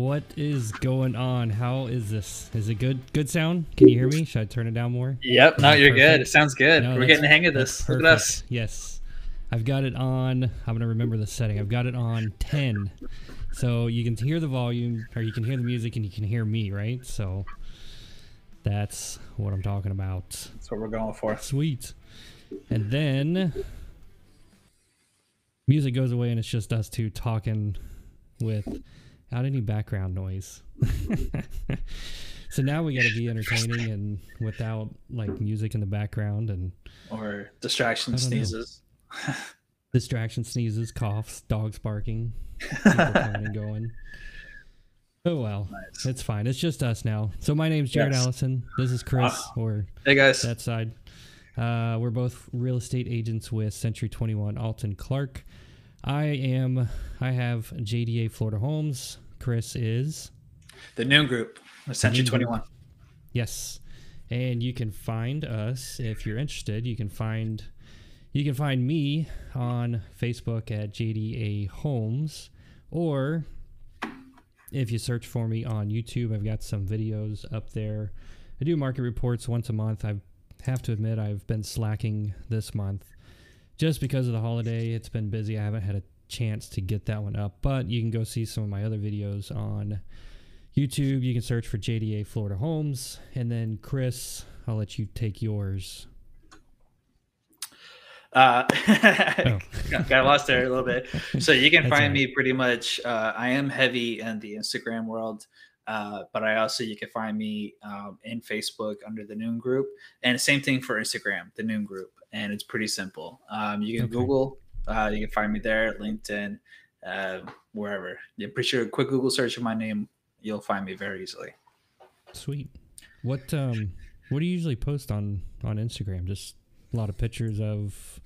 What is going on? How is this? Is it good? Good sound? Can you hear me? Should I turn it down more? Yep. No, you're Perfect. good. It sounds good. No, We're getting the hang of this. Look at us. Yes. I've got it on. I'm gonna remember the setting. I've got it on 10, so you can hear the volume, or you can hear the music, and you can hear me, right? So that's what I'm talking about. That's what we're going for. Sweet. And then music goes away, and it's just us two talking without any background noise. so now we got to be entertaining and without like music in the background and Or distraction I don't know. sneezes. distraction sneezes, coughs, dogs barking, people coming and going. Oh well, Nice. it's fine. It's just us now. So my name's Jared Yes. Allison. This is Chris, or Hey guys. that side. Uh, we're both real estate agents with Century 21 Alton Clark. I am. I have JDA Florida Homes. Chris is The Neun Group. Century Neun Group. 21. yes, and you can find us if you're interested. You can find you can find me on Facebook at JDA Homes or if you search for me on YouTube, I've got some videos up there. I do market reports once a month. I have to admit I've been slacking this month just because of the holiday. It's been busy. I haven't had a chance to get that one up, but you can go see some of my other videos on YouTube. You can search for JDA Florida Homes, and then Chris, I'll let you take yours. Uh, Oh. got lost there a little bit. So you can find all me pretty much. Uh, I am heavy in the Instagram world, uh, but I also you can find me um, in Facebook under the Neun Group, and same thing for Instagram, the Neun Group, and it's pretty simple. Um, you can Okay. Google, uh, you can find me there, LinkedIn, uh, wherever. Yeah, pretty sure a quick Google search of my name, you'll find me very easily. Sweet. What um what do you usually post on on Instagram? Just a lot of pictures of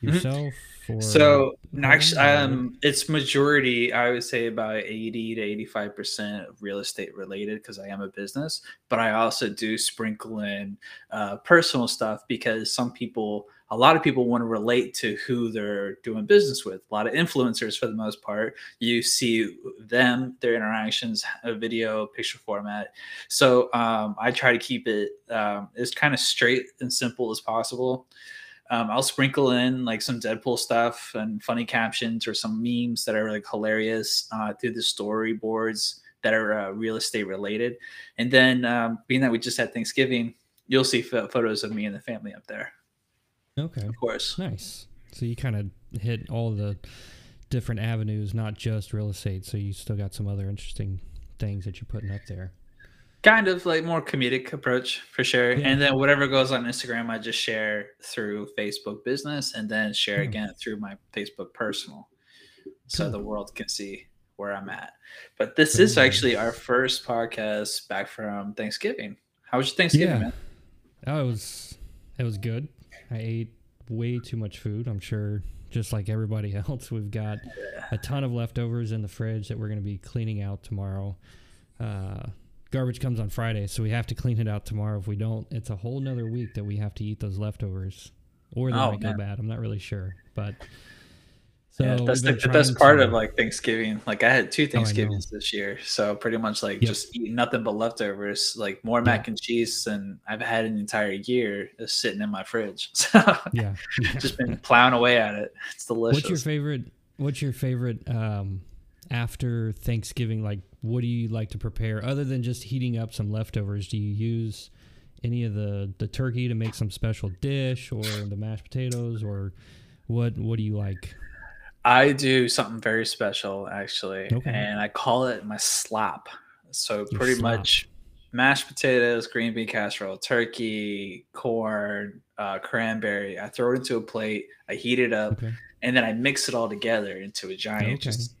yourself Mm-hmm. So actually, um, it's majority. I would say about eighty to eighty-five percent real estate related because I am a business. But I also do sprinkle in uh, personal stuff because some people, a lot of people, want to relate to who they're doing business with. A lot of influencers, for the most part, you see them, their interactions, a video, picture format. So um, I try to keep it um, as kind of straight and simple as possible. Um, I'll sprinkle in like some Deadpool stuff and funny captions or some memes that are like hilarious uh, through the storyboards that are uh, real estate related. And then, um, being that we just had Thanksgiving, you'll see pho- photos of me and the family up there, Okay. of course. Nice. So you kind of hit all the different avenues, not just real estate. So you still got some other interesting things that you're putting up there. Kind of like more comedic approach for sure. Yeah. And then whatever goes on Instagram, I just share through Facebook business and then share Hmm. again through my Facebook personal. So the world can see where I'm at. But this Very is nice. actually our first podcast back from Thanksgiving. How was your Thanksgiving, Yeah. man? Oh, it was it was good. I ate way too much food. I'm sure just like everybody else, we've got a ton of leftovers in the fridge that we're going to be cleaning out tomorrow. Uh, garbage comes on Friday, so we have to clean it out tomorrow. If we don't, it's a whole nother week that we have to eat those leftovers, or they Oh, might go bad. I'm not really sure, but so yeah, that's the, the best part to- of like Thanksgiving. Like I had two know. Thanksgivings this year, so pretty much like Yep. just eating nothing but leftovers, like more mac and cheese than I've had an entire year, just sitting in my fridge. So yeah. just been plowing away at it. It's delicious. What's your favorite? What's your favorite um, after Thanksgiving? Like, what do you like to prepare other than just heating up some leftovers? Do you use any of the the turkey to make some special dish, or the mashed potatoes, or what? What do you like? I do something very special actually, Okay. and I call it my slop. So Your pretty slop. much mashed potatoes, green bean casserole, turkey, corn, uh, cranberry. I throw it into a plate. I heat it up, Okay. and then I mix it all together into a giant Okay. just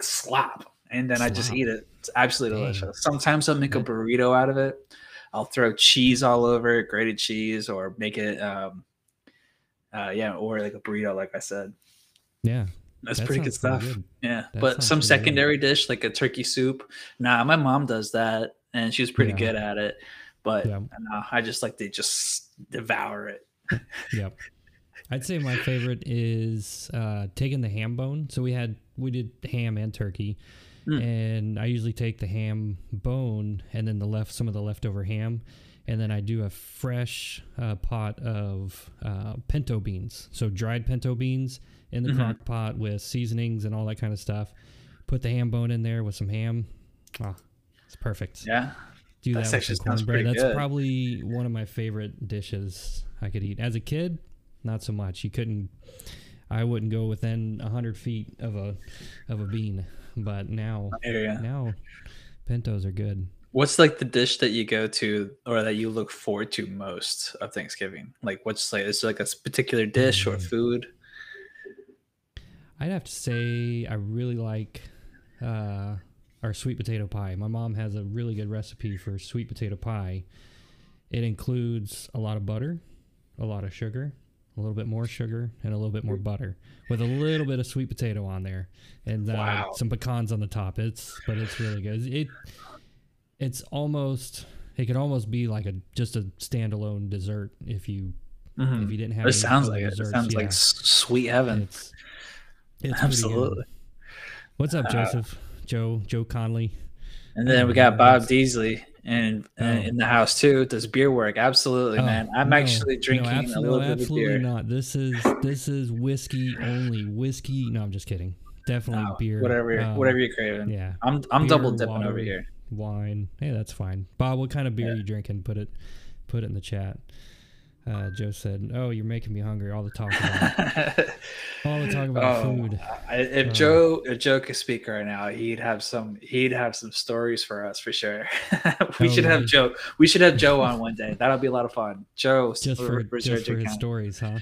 slop. And then I just eat it. It's absolutely Dang. delicious. Sometimes I'll make a burrito out of it. I'll throw cheese all over it, grated cheese, or make it, um, uh, yeah, or like a burrito, like I said. Yeah, That's that pretty good stuff. good. Yeah, That but some pretty good. secondary dish like a turkey soup. Nah, my mom does that, and she was pretty Yeah. good at it. But Yeah. nah, I just like to just devour it. Yep. I'd say my favorite is uh, taking the ham bone. So we had we did ham and turkey, Mm. and I usually take the ham bone and then the left some of the leftover ham, and then I do a fresh uh, pot of uh, pinto beans, so dried pinto beans in the Mhm. crock pot with seasonings and all that kind of stuff. Put the ham bone in there with some ham. Oh, it's perfect. Yeah. Do That that with some cornbread. That's good. probably one of my favorite dishes I could eat. As a kid, not so much. You couldn't. I wouldn't go within hundred feet of a of a bean, but now I hear ya. now pintos are good. What's like the dish that you go to or that you look forward to most of Thanksgiving? Like what's like is there like a particular dish or Mm. food? I'd have to say I really like uh, our sweet potato pie. My mom has a really good recipe for sweet potato pie. It includes a lot of butter, a lot of sugar, a little bit more sugar, and a little bit more butter, with a little bit of sweet potato on there, and uh, Wow. some pecans on the top. It's but it's really good. It it's almost it could almost be like a just a standalone dessert if you Mhm. if you didn't have. It sounds like it. It sounds yeah. like sweet heaven. It's it's. Absolutely. What's up, Uh, Joseph? Joe Joe Conley. And then we Oh, got Bob Deasley and Oh. in the house too. Does beer work? Absolutely, Oh, man. I'm no, actually no, drinking abso- a no, little bit of absolutely beer. not. This is this is whiskey only. Whiskey. No, I'm just kidding. Definitely No, beer. Whatever, you're- um, whatever you're craving. Yeah, I'm I'm Beer, double dipping water. over here. Wine. Hey, that's fine. Bob, what kind of beer Yeah. you drinking? Put it put it in the chat. Uh, Joe said, "Oh, you're making me hungry. All the talk about all the talk about Oh, food." I, if Uh, Joe if Joe could speak right now, he'd have some he'd have some stories for us for sure. we Oh, should have? Joe. We should have Joe on one day. That'll be a lot of fun. Joe, Just for just for his stories, huh?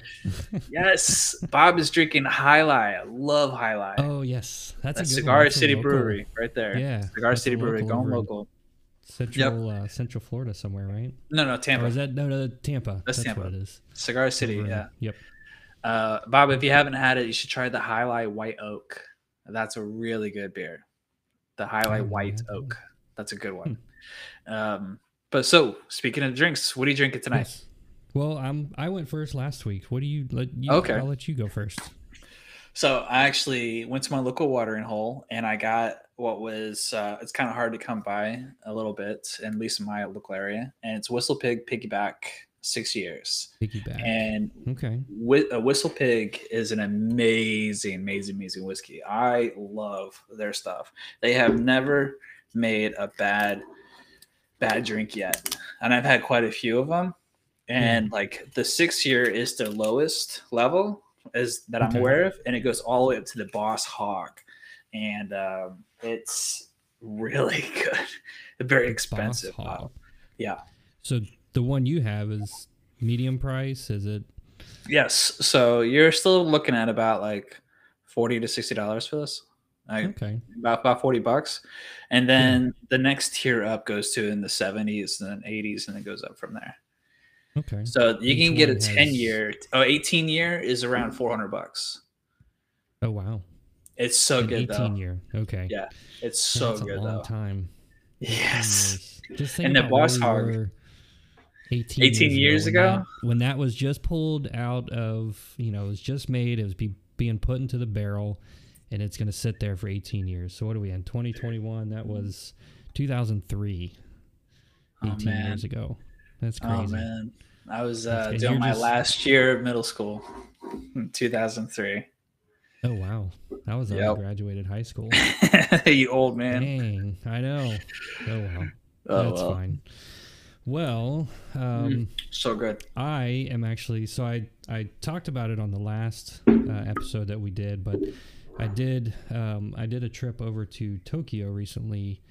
Yes, Bob is drinking Jai Alai. I love Jai Alai. oh yes, that's, That's a good one. Cigar That's a City local- Brewery right there. Yeah, Cigar City Brewery, going local. Central uh, Central Florida somewhere, right? No, no, Or Tampa. is that no, no Tampa? That's That's, Tampa. what it is. Cigar City, yeah. Yep. Uh, Bob, if you haven't had it, you should try the Jai Alai White Oak. That's a really good beer. The Jai Alai haven't White Oak. That's a good Hmm. one. Um, but so speaking of drinks, what are you drinking tonight? Yes. Well, I'm I went first last week. What do you let you Okay. I'll let you go first. So I actually went to my local watering hole and I got what was uh, it's kind of hard to come by a little bit, at least in my local area, and it's Whistle Pig Piggyback six years. Piggyback. And okay. A Whistle Pig is an amazing, amazing, amazing whiskey. I love their stuff. They have never made a bad, bad drink yet, and I've had quite a few of them. And like the six year is their lowest level, is that I'm Okay. aware of, and it goes all the way up to the Boss Hog, and um, it's really good. Very expensive. Though. Yeah. So the one you have is medium price. Is it? Yes. So you're still looking at about like forty to sixty dollars for this. Like Okay. about about forty bucks, and then the next tier up goes to in the seventies and then eighties, and it goes up from there. Okay. So you Each can get a one has- ten year, oh, 18 year is around four hundred bucks. Oh wow. It's so An good 18 though. year. Okay. Yeah, It's so That's good a long though. time. Yes. years. Just think And the Boss Hog- 18, 18 years when ago? that- when that was just pulled out of, you know, it was just made, it was be, being put into the barrel, and it's going to sit there for 18 years. So what are we in? 2021? That was 2003. Oh, 18 man. years ago. That's crazy Oh crazy. man, I was uh, doing my just- last year of middle school, in 2003. Oh wow, that was Yep. I graduated high school. you old man. Dang, I know. Oh wow, Oh, that's well. fine. Well, um, So good. I am actually so I I talked about it on the last uh, episode that we did, but I did um, I did a trip over to Tokyo recently,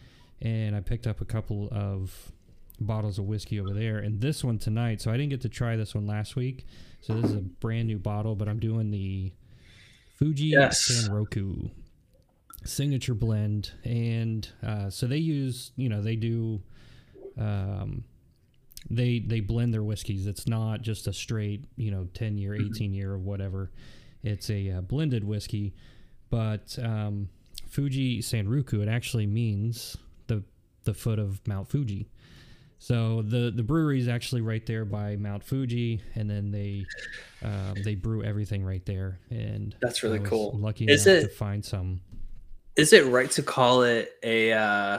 and I picked up a couple of bottles of whiskey over there, and this one tonight. So I didn't get to try this one last week. So this is a brand new bottle, but I'm doing the Fuji Yes. Sanroku signature blend, and uh, so they use you know they do. Um, they they blend their whiskeys. It's not just a straight, you know, ten year, eighteen year, or whatever. It's a uh, blended whiskey, but um, Fuji Sanroku. It actually means the the foot of Mount Fuji. So the the brewery is actually right there by Mount Fuji, and then they um, they brew everything right there. And That's I really cool. Lucky Is enough it- to find some. is it right to call it a uh,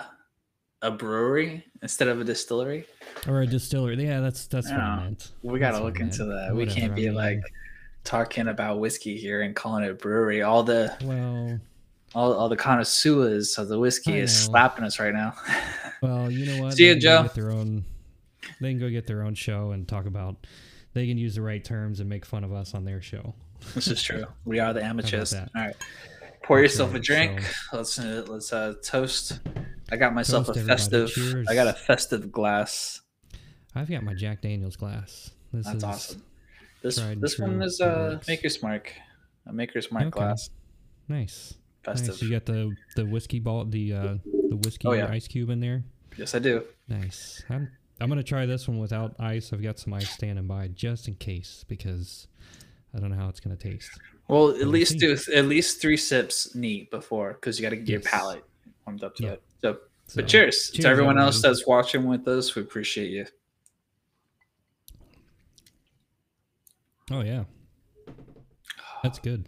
a brewery instead of a distillery? Or a distillery. Yeah, that's that's what I meant. We got to what look I into that. We can't I be mean, like talking about whiskey here and calling it a brewery. All the Well, all, all the connoisseurs of the whiskey is slapping us right now. well, you know what? See ya, Joe. Get their own. They can go get their own show and talk about. They can use the right terms and make fun of us on their show. this is true. We are the amateurs. All right. Pour That's yourself a drink. so- Let's uh, let's uh, toast. I got myself Toast, a festive. Cheers. I got a festive glass. I've got my Jack Daniel's glass. This That's awesome. This this one is good a. Maker's Mark, a Maker's Mark Okay. glass. Nice. Festive. Nice. You got the the whiskey ball, the uh, the whiskey Oh, yeah. ice cube in there. Yes, I do. Nice. I'm I'm gonna try this one without ice. I've got some ice standing by just in case because I don't know how it's gonna taste. Well, at least do at least three sips neat before, because you got to get your Yes. palate warmed up to Yeah. it. So, So, but cheers, cheers, to everyone else that's watching with us. We appreciate you. Oh yeah. That's good.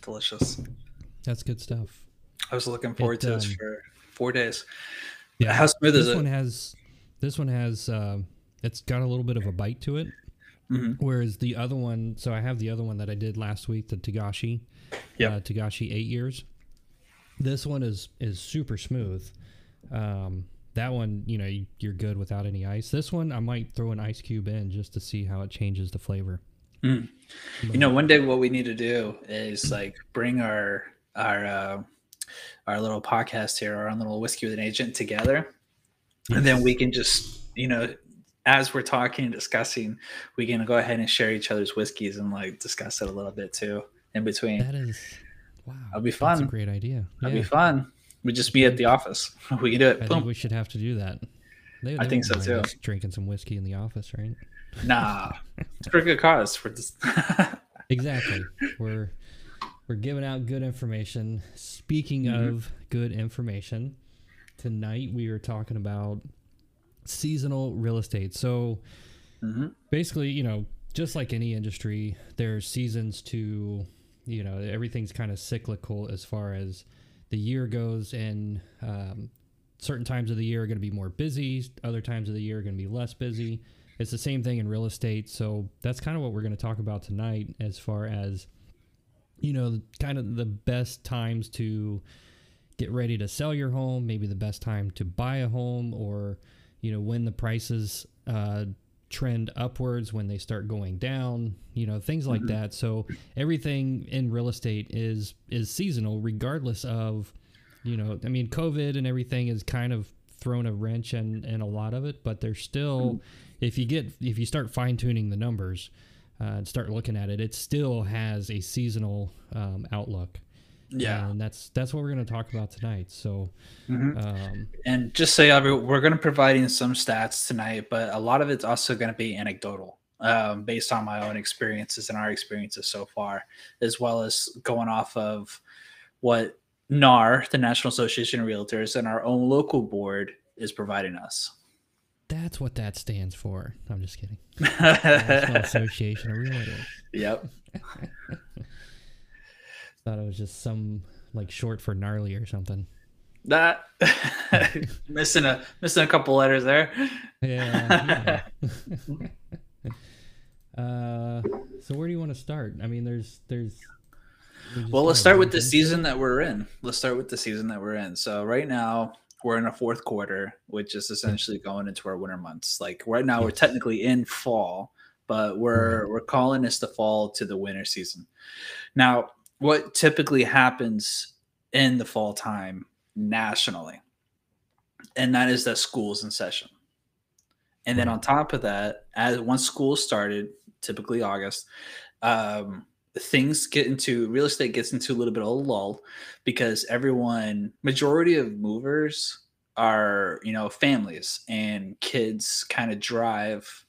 Delicious. That's good stuff. I was looking forward It, to this um, for four days. Yeah. How smooth is this one has this one has uh, it's got a little bit of a bite to it. Mhm. Whereas the other one, so I have the other one that I did last week, the Tagashi, Yep. uh, Tagashi eight years. This one is is super smooth. Um, that one, you know, you- you're good without any ice. This one, I might throw an ice cube in just to see how it changes the flavor. Mm. You know, one day what we need to do is like bring our our uh, our little podcast here, our own little whiskey with an agent together, and then we can just you know, as we're talking and discussing, we can go ahead and share each other's whiskeys and like discuss it a little bit too in between. That is, wow, That'd be That's fun. a great idea. That'd Yeah, be fun. We just meet at the office. We can do it. I think we should have to do that. They, I think so, too. Drinking some whiskey in the office, right? Nah, it's for a good cause. For this. Exactly. we're we're giving out good information. Speaking Mhm. of good information, tonight we are talking about seasonal real estate. So Mhm. basically, you know, just like any industry, there's seasons to, you know, everything's kind of cyclical as far as the year goes, and um, certain times of the year are going to be more busy, other times of the year are going to be less busy. It's the same thing in real estate. So that's kind of what we're going to talk about tonight as far as, you know, kind of the best times to get ready to sell your home, maybe the best time to buy a home, or, you know, when the prices uh, trend upwards, when they start going down, you know, things like Mhm. that. So everything in real estate is is seasonal, regardless of, you know, I mean, COVID and everything has kind of thrown a wrench in, in a lot of it, but there's still, if you get if you start fine tuning the numbers uh, and start looking at it, it still has a seasonal um, outlook. Yeah. and that's that's what we're going to talk about tonight. So, Mhm. um, And just so y'all, we're going to provide in some stats tonight, but a lot of it's also going to be anecdotal, um, based on my own experiences and our experiences so far, as well as going off of what NAR, the National Association of Realtors, and our own local board is providing us. That's what that stands for. I'm just kidding. National Association of Realtors. yep. Thought it was just some like short for gnarly or something. That missing a missing a couple letters there. Yeah. yeah. uh, so where do you want to start? I mean, there's there's. Well, let's start with the season that we're in. Let's start with the season that we're in. So right now we're in a fourth quarter, which is essentially going into our winter months. Like right now we're technically in fall, but we're we're calling this the fall to the winter season. Now, what typically happens in the fall time nationally, and that is that school's in session. And then on top of that, as once school started, typically August, um, things get into real estate gets into a little bit of a lull because everyone, majority of movers are you know families and kids kind of drive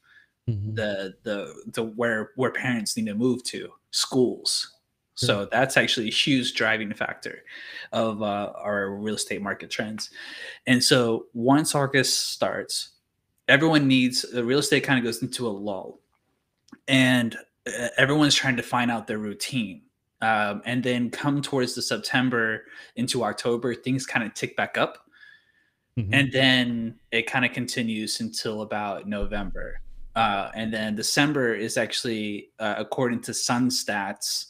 Mhm. the the the where where parents need to move to schools. So that's actually a huge driving factor of uh, our real estate market trends. And so once august starts everyone needs the real estate kind of goes into a lull. And everyone's trying to find out their routine Um, and then come towards the September into October, things kind of tick back up. Mm-hmm. And then it kind of continues until about November. Uh, and then December is actually, uh, according to Sun Stats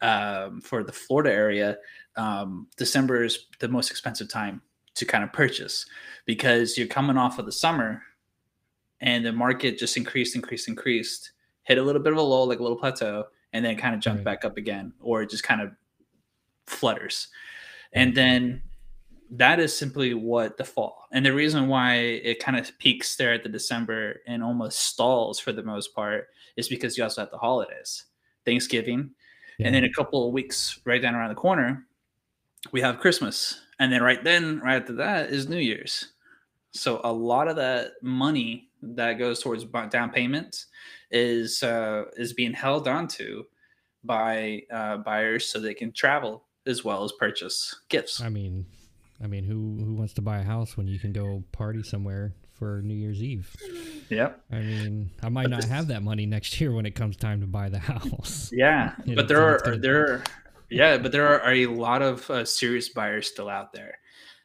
um, for the Florida area, um, December is the most expensive time to kind of purchase because you're coming off of the summer and the market just increased, increased, increased, hit a little bit of a low, like a little plateau, and then kind of jump right. back up again, or it just kind of flutters. And then that is simply what the fall and the reason why it kind of peaks there at the december and almost stalls for the most part is because you also have the holidays thanksgiving yeah. and then a couple of weeks right down around the corner we have christmas and then right then right after that is new year's so a lot of that money that goes towards down payments is uh, is being held onto by uh, buyers so they can travel as well as purchase gifts. I mean, I mean, who who wants to buy a house when you can go party somewhere for New Year's Eve? Yep. I mean, I might but not this... have that money next year when it comes time to buy the house. Yeah, but there are there are yeah, but there are a lot of uh, serious buyers still out there.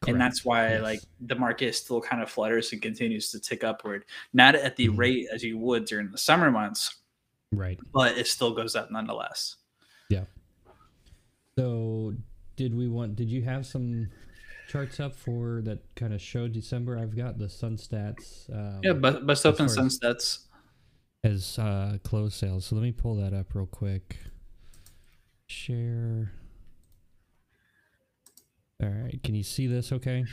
Correct. And that's why yes. like the market still kind of flutters and continues to tick upward. Not at the mm-hmm. rate as you would during the summer months. Right. But it still goes up nonetheless. Yeah. So did we want did you have some charts up for that kind of show December. I've got the Sun Stats. Um, yeah, but bust open Sun Stats as uh, close sales. So let me pull that up real quick. Share. All right, can you see this? Okay.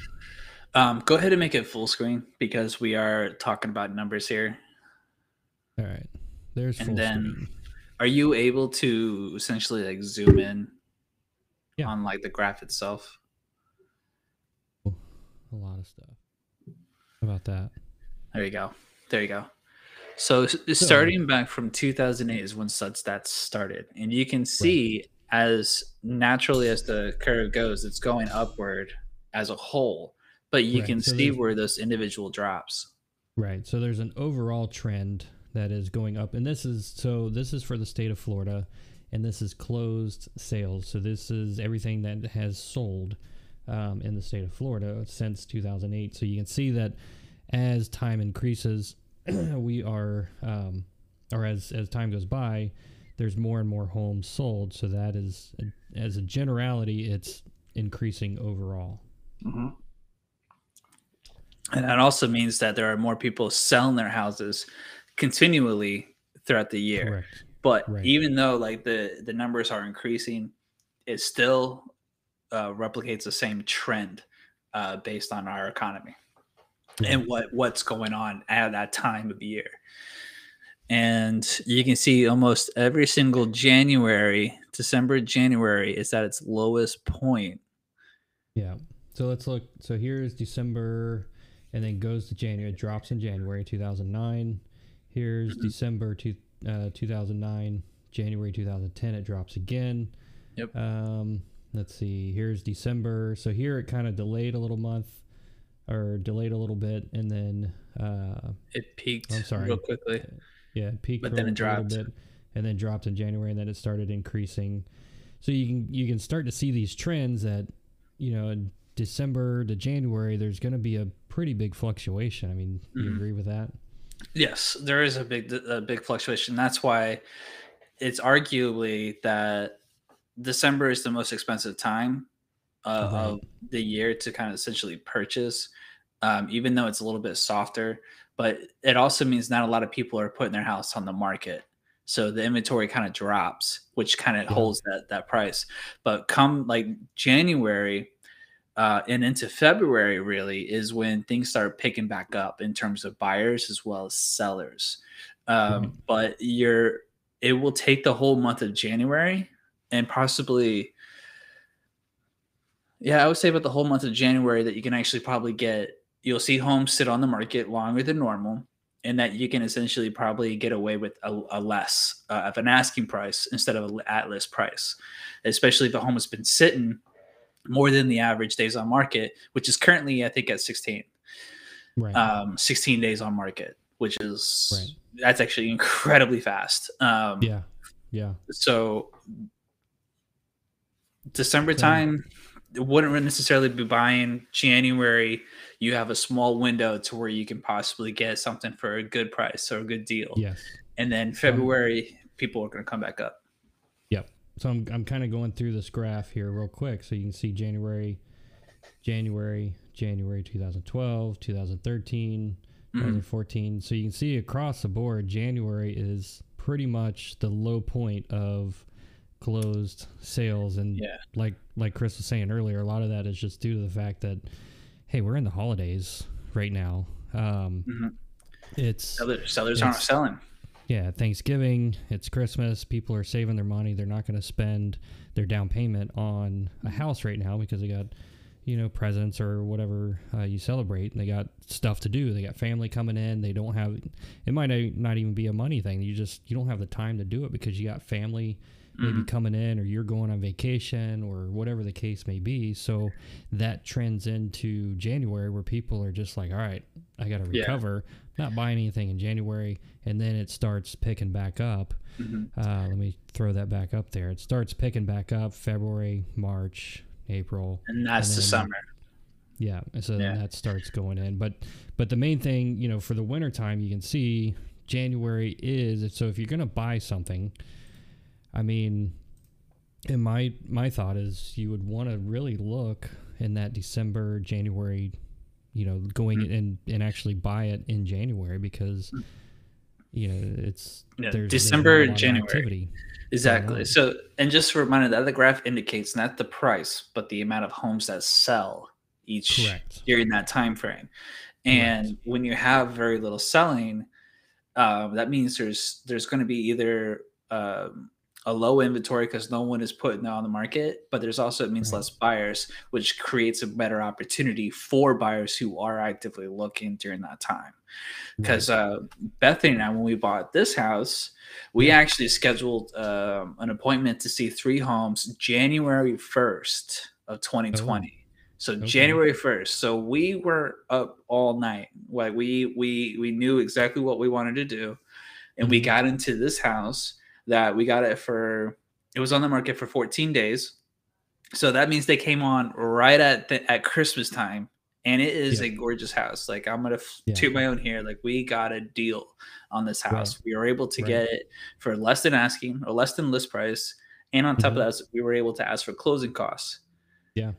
Um, go ahead and make it full screen because we are talking about numbers here. All right, there's and then. Screen. Are you able to essentially like zoom in yeah. on like the graph itself? a lot of stuff. How about that? There you go. There you go. So, so starting back from 2008 is when SunStats started, and you can see right. As naturally as the curve goes, it's going upward as a whole, but you right. can so see where those individual drops. Right. So there's an overall trend that is going up, and this is so this is for the state of Florida, and this is closed sales. So this is everything that has sold um, in the state of Florida since 2008. So you can see that as time increases, we are, um, or as as time goes by, there's more and more homes sold. So that is, as a generality, it's increasing overall. Mm-hmm. And that also means that there are more people selling their houses continually throughout the year. Correct. But right. even though like the the numbers are increasing, it still uh, replicates the same trend uh, based on our economy and what what's going on at that time of the year. And you can see almost every single January, December, January is at its lowest point. Yeah. So let's look. So here's December and then goes to January. It drops in January 2009. Here's mm-hmm. December two, uh, 2009. January 2010, it drops again. Yep. Um, let's see here's december so here it kind of delayed a little month or delayed a little bit and then uh it peaked i'm sorry real quickly yeah it peaked but then it dropped bit, and then dropped in january and then it started increasing so you can you can start to see these trends that you know in december to january there's going to be a pretty big fluctuation i mean mm-hmm. you agree with that yes there is a big a big fluctuation that's why it's arguably that December is the most expensive time uh, mm-hmm. of the year to kind of essentially purchase, um, even though it's a little bit softer. But it also means not a lot of people are putting their house on the market, so the inventory kind of drops, which kind of yeah. holds that that price. But come like January. Uh, and into February, really, is when things start picking back up in terms of buyers as well as sellers. Um, mm-hmm. But you're, it will take the whole month of January and possibly yeah i would say about the whole month of january that you can actually probably get you'll see homes sit on the market longer than normal and that you can essentially probably get away with a, a less uh, of an asking price instead of an at list price especially if the home has been sitting more than the average days on market which is currently i think at 16 right. um, 16 days on market which is right. that's actually incredibly fast um, yeah yeah so December time wouldn't necessarily be buying. January, you have a small window to where you can possibly get something for a good price or a good deal. Yes. And then February, people are going to come back up. Yep. So I'm I'm kind of going through this graph here real quick, so you can see January, January, January 2012, 2013, Mhm. 2014. So you can see across the board, January is pretty much the low point of closed sales, and Yeah. like like Chris was saying earlier, a lot of that is just due to the fact that hey, we're in the holidays right now. Um, Mhm. It's Sellers, sellers aren't selling. yeah, Thanksgiving, it's Christmas. People are saving their money. They're not going to spend their down payment on a house right now because they got, you know, presents or whatever uh, you celebrate. And they got stuff to do. They got family coming in. They don't have. It might not even be a money thing. You just you don't have the time to do it because you got family maybe coming in or you're going on vacation or whatever the case may be. So that trends into January where people are just like, all right, I got to Yeah. recover, not buying anything in January. And then it starts picking back up. Mhm. Uh, let me throw that back up there. It starts picking back up February, March, April. And that's And the summer. Yeah, and so then that starts going in. But but the main thing, you know, for the winter time, you can see January is so if you're gonna buy something, I mean, and my my thought is you would want to really look in that December, January, you know, going Mm. and and actually buy it in January because you know it's Yeah, there's, December, there's not a lot of January. Exactly. on. So, and just a reminder, that the graph indicates not the price, but the amount of homes that sell each Correct. during that time frame. And when you have very little selling, um, that means there's there's going to be either um, a low inventory because no one is putting on the market, but there's also it means Right. less buyers, which creates a better opportunity for buyers who are actively looking during that time. Because uh, Bethany and I, when we bought this house, we Yeah. actually scheduled um, an appointment to see three homes January 1st of 2020. So Okay. January 1st. So we were up all night. Like we we we knew exactly what we wanted to do. And we Mhm. got into this house that we got it for it was on the market for 14 days. So that means they came on right at the, at Christmas time and it is Yeah. a gorgeous house. Like I'm to f- Yeah. toot my own here. Like we got a deal on this Right. house. We were able to Right. get it for less than asking or less than list price. And on top Mhm. of that, we were able to ask for closing costs. Yeah.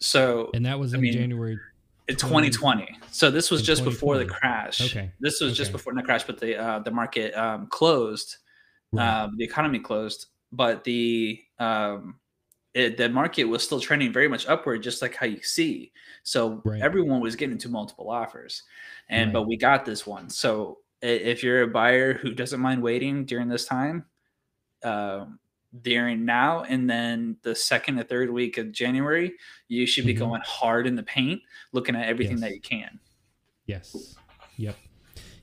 So and that was I in mean, January. in 2020. So this was just before the crash. Okay. This was just before the crash, but the uh, the market um, closed. Right. Um, the economy closed, but the um, it, the market was still trending very much upward, just like how you see. So Right. everyone was getting to multiple offers, and Right. but we got this one. So if you're a buyer who doesn't mind waiting during this time, um, during now and then the second or third week of January, you should be Mhm. going hard in the paint, looking at everything that you can. Yes. Yep.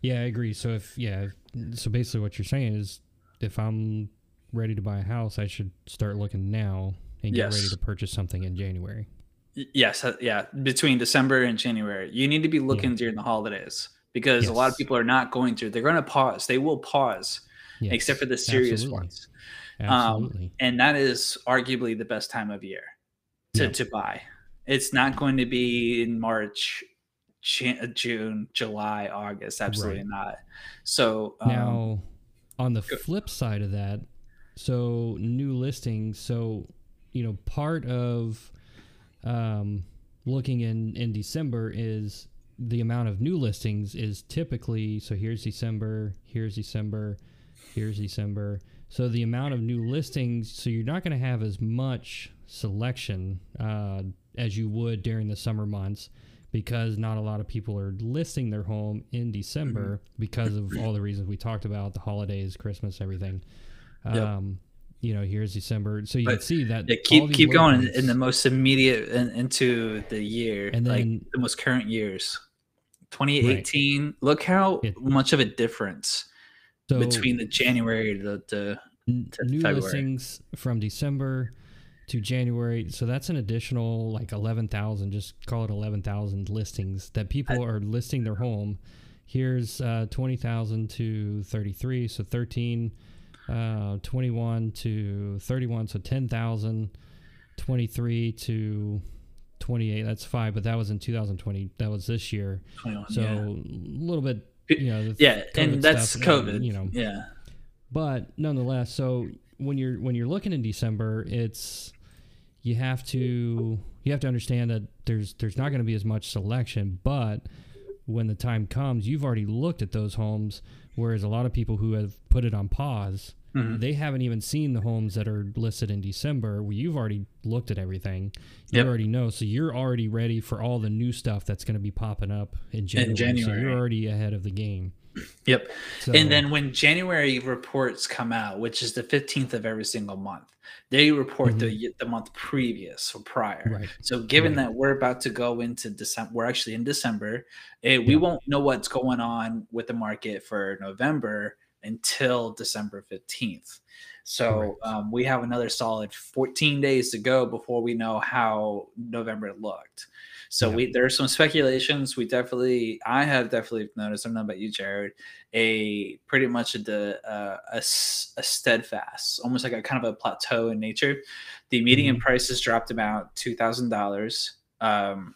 Yeah, I agree. So if yeah, so basically what you're saying is if I'm ready to buy a house, I should start looking now and get ready to purchase something in January. Yes, uh, yeah. Between December and January, you need to be looking during the holidays because a lot of people are not going to. They're going to pause. They will pause, Yes. except for the serious Absolutely. ones, Absolutely. and that is arguably the best time of year to Yeah. to buy. It's not going to be in March, uh, June, July, August. Absolutely Right. not. So um, now, on the go- flip side of that, so new listings. So, you know, part of um, looking in in December is the amount of new listings is typically so here's December, here's December, here's December. So the amount of new listings, so you're not going to have as much selection uh, as you would during the summer months because not a lot of people are listing their home in December because of all the reasons we talked about the holidays, Christmas, everything. Yep. Um, you know, here's December, so you can see that yeah, keep keep going in the most immediate in, into the year, And like the most current years. 2018. Look how It- much of a difference so between the January to the to new February. listings from December to January. So that's an additional like eleven thousand. Just call it eleven thousand listings that people are listing their home. Here's uh, twenty thousand to thirty three. So thirteen. Uh, 21 to 31 so 10,000 23 to 28. That's five, but that was in 2020. That was this year. So yeah. a little bit, you know, yeah, COVID and that's stuff, COVID. You know, yeah, but nonetheless, so when you're when you're looking in December, it's you have to you have to understand that there's there's not going to be as much selection, but when the time comes, you've already looked at those homes. Whereas a lot of people who have put it on pause, Mhm. they haven't even seen the homes that are listed in December. Where you've already looked at everything, you Yep. already know, so you're already ready for all the new stuff that's going to be popping up in January. So January. you're already ahead of the game. Yep. So, And then when January reports come out, which is the 15th of every single month, they report the the month previous or prior. Mm-hmm. right, So given Right. that we're about to go into December, we're actually in December. eh, we Yeah. won't know what's going on with the market for November until December 15th. So um, we have another solid 14 days to go before we know how November looked. So Yeah. we there are some speculations. We definitely, I have definitely noticed. I don't know about you, Jared. A pretty much a, uh, a, s- a steadfast, almost like a kind of a plateau in nature. The median Mhm. price has dropped about two thousand dollars um,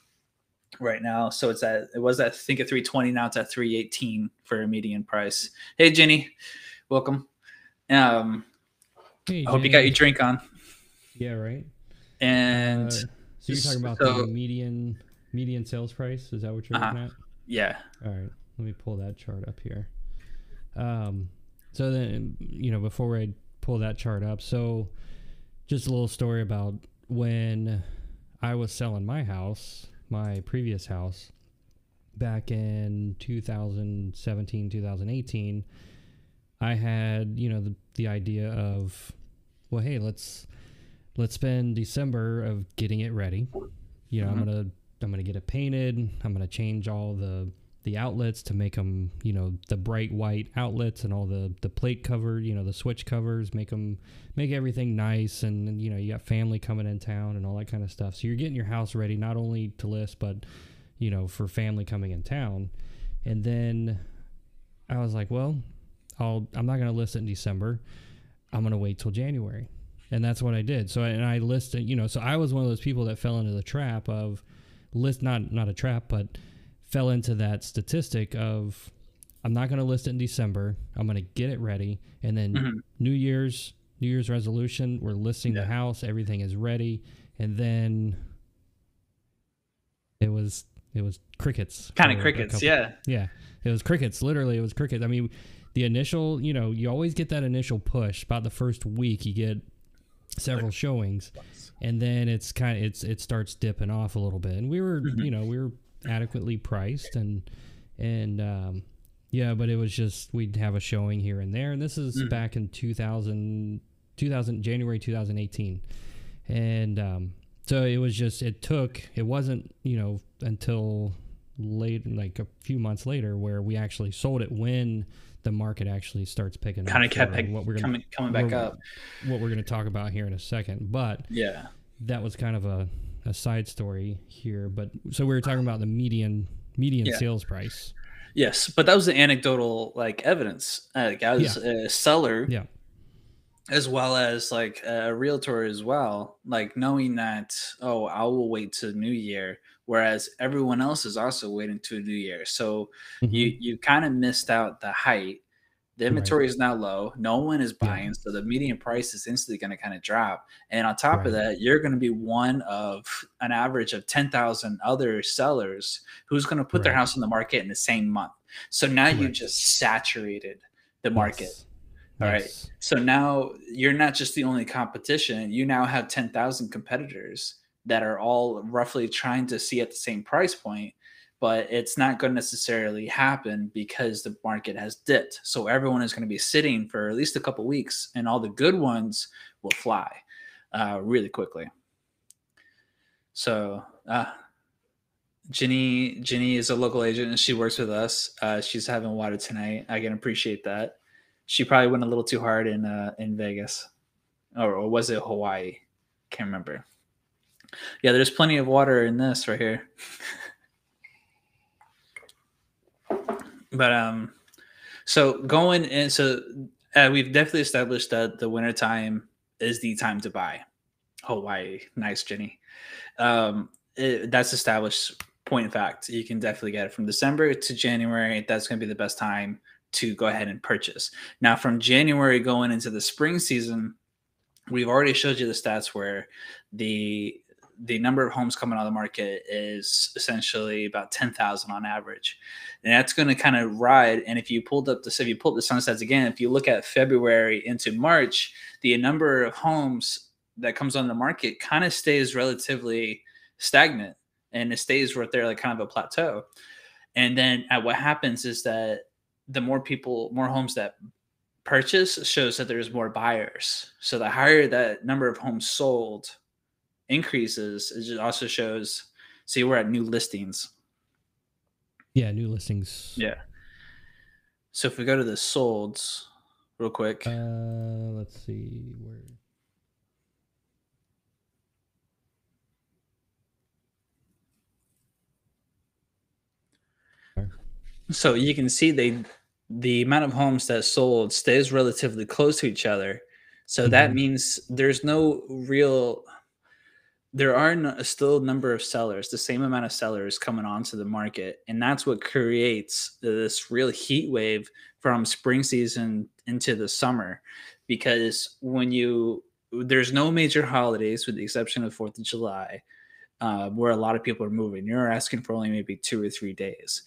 right now. So it's at it was at I think at three twenty now. It's at three eighteen for a median price. Hey Jenny, welcome. Um, Hey, I hope you got your drink on. Yeah, right. And Uh, so you're talking about so- the median median sales price? Is that what you're looking at? yeah, All right, let me pull that chart up here. Um, so then you know before I pull that chart up, so just a little story about when I was selling my house, my previous house, back in 2017, 2018. I had you know the the idea of, well, hey, let's let's spend December of getting it ready. You know, Mhm. I'm gonna I'm gonna get it painted. I'm gonna change all the the outlets to make them, you know, the bright white outlets and all the the plate cover, you know, the switch covers, make them make everything nice and you know, you got family coming in town and all that kind of stuff. So you're getting your house ready not only to list but you know, for family coming in town. And then I was like, well, I'll I'm not going to list it in December. I'm going to wait till January. And that's what I did. So and I listed, you know, so I was one of those people that fell into the trap of list not not a trap, but fell into that statistic of I'm not going to list it in December. I'm going to get it ready and then Mhm. New Year's New Year's resolution, we're listing the house, everything is ready, and then it was it was crickets. kind of crickets. Yeah, yeah, it was crickets. Literally, it was crickets. I mean, the initial, you know, you always get that initial push. About the first week, you get several showings, and then it's kind of it's it starts dipping off a little bit. And we were, Mhm. you know, we were adequately priced, and and um, yeah, but it was just we'd have a showing here and there. And this is Mhm. back in 2000, 2000 January 2018, and um, so it was just it took it wasn't you know until late like a few months later where we actually sold it when the market actually starts picking kind up of kept like, what we're gonna coming coming back up. what we're going to talk about here in a second but Yeah, that was kind of a, a side story here but so we were talking about the median median Yeah. sales price yes, but that was the anecdotal like evidence. Like I was a seller, yeah as well as like a realtor as well. Like knowing that oh, I will wait to New Year, whereas everyone else is also waiting to a New Year. So you Mhm. you kind of missed out the height. The Right. inventory is now low. No one is Yeah. buying, so the median price is instantly going to kind of drop. And on top of that, you're going to be one of an average of ten thousand other sellers who's going to put their house on the market in the same month. So now you just saturated the market. Yes. All right. Yes. So now you're not just the only competition. You now have 10,000 competitors that are all roughly trying to see at the same price point, but it's not going to necessarily happen because the market has dipped. So everyone is going to be sitting for at least a couple weeks, and all the good ones will fly uh, really quickly. So, uh, Ginny, Ginny is a local agent and she works with us. Uh, she's having water tonight. I can appreciate that she probably went a little too hard in uh, in Vegas, or, or was it Hawaii? Can't remember. Yeah, there's plenty of water in this right here. but um, so going and so uh, we've definitely established that the winter time is the time to buy. Hawaii. Nice, Jenny. Um, it, that's established point of fact. You can definitely get it from December to January. That's going to be the best time to go ahead and purchase. Now, from January going into the spring season, we've already showed you the stats where the the number of homes coming on the market is essentially about 10,000 on average. And that's going to kind of ride. And if you pulled up the, if you pulled the SunStats again, if you look at February into March, the number of homes that comes on the market kind of stays relatively stagnant and it stays right there, like kind of a plateau. And then at what happens is that the more people, more homes that purchase shows that there's more buyers. So the higher that number of homes sold increases, it also shows. See, we're at new listings. Yeah, new listings. Yeah. So if we go to the solds real quick. Uh, let's see where. So you can see they the amount of homes that sold stays relatively close to each other. So mm-hmm. that means there's no real there are still a number of sellers, the same amount of sellers coming onto the market, and that's what creates this real heat wave from spring season into the summer. Because when you there's no major holidays with the exception of Fourth of July, uh, where a lot of people are moving. You're asking for only maybe two or three days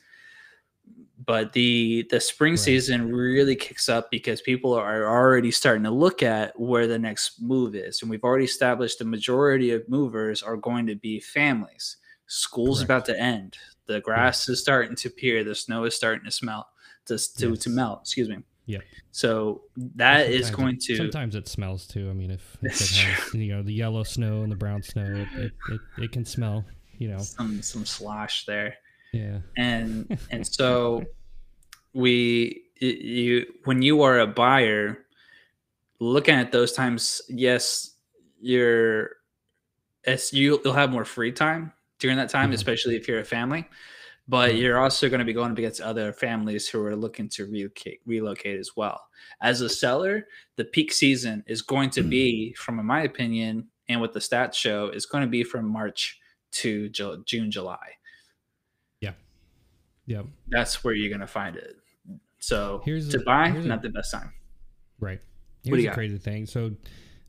but the the spring right. season really kicks up because people are already starting to look at where the next move is. And we've already established the majority of movers are going to be families. School's Correct. about to end. The grass is starting to appear the snow is starting to smell to to, yes. to melt excuse me. Yeah. So that is going to sometimes it smells too. I mean if, if it has you know the yellow snow and the brown snow it, it, it, it can smell you know. Some some slosh there yeah. And and so we you when you are a buyer looking at those times, yes, you're as you you'll have more free time during that time, mm-hmm. especially if you're a family. But mm-hmm. you're also going to be going up against other families who are looking to relocate, relocate as well. As a seller, the peak season is going to be, from my opinion, and what the stats show, is going to be from March to June, July. Yep. That's where you're gonna find it. So here's to a, buy, not a, the best time. Right. Here's a crazy thing. So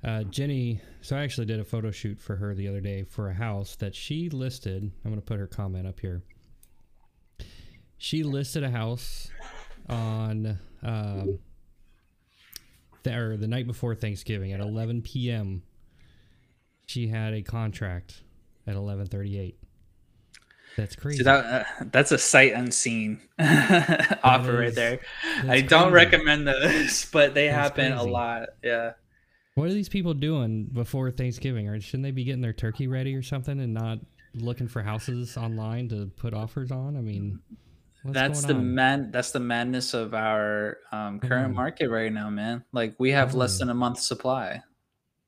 uh, Jenny, so I actually did a photo shoot for her the other day for a house that she listed. I'm gonna put her comment up here. She listed a house on um, the, or the night before Thanksgiving at 11 p.m. She had a contract at 11:38. That's crazy. So that uh, that's a sight unseen offer is, right there. I don't recommend those, but they that's happen crazy. a lot. Yeah. What are these people doing before Thanksgiving? Or shouldn't they be getting their turkey ready or something and not looking for houses online to put offers on? I mean, that's the on? man. That's the madness of our um, current market right now, man. Like we have less than a month supply.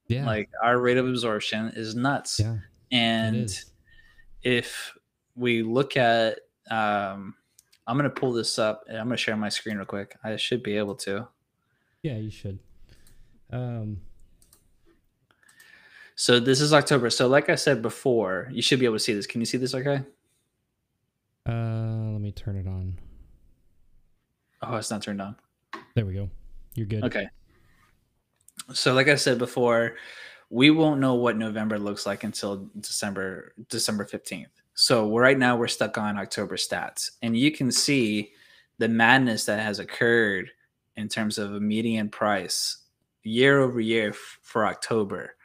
Yeah. Like our rate of absorption is nuts. Yeah. And if we look at um, I'm gonna pull this up and I'm gonna share my screen real quick. I should be able to. Yeah, you should. Um, so this is October. So like I said before, you should be able to see this. Can you see this okay? Uh, let me turn it on. Oh, it's not turned on. There we go. You're good. Okay. So like I said before, we won't know what November looks like until December December 15th. So right now we're stuck on October stats, and you can see the madness that has occurred in terms of a median price year over year for October.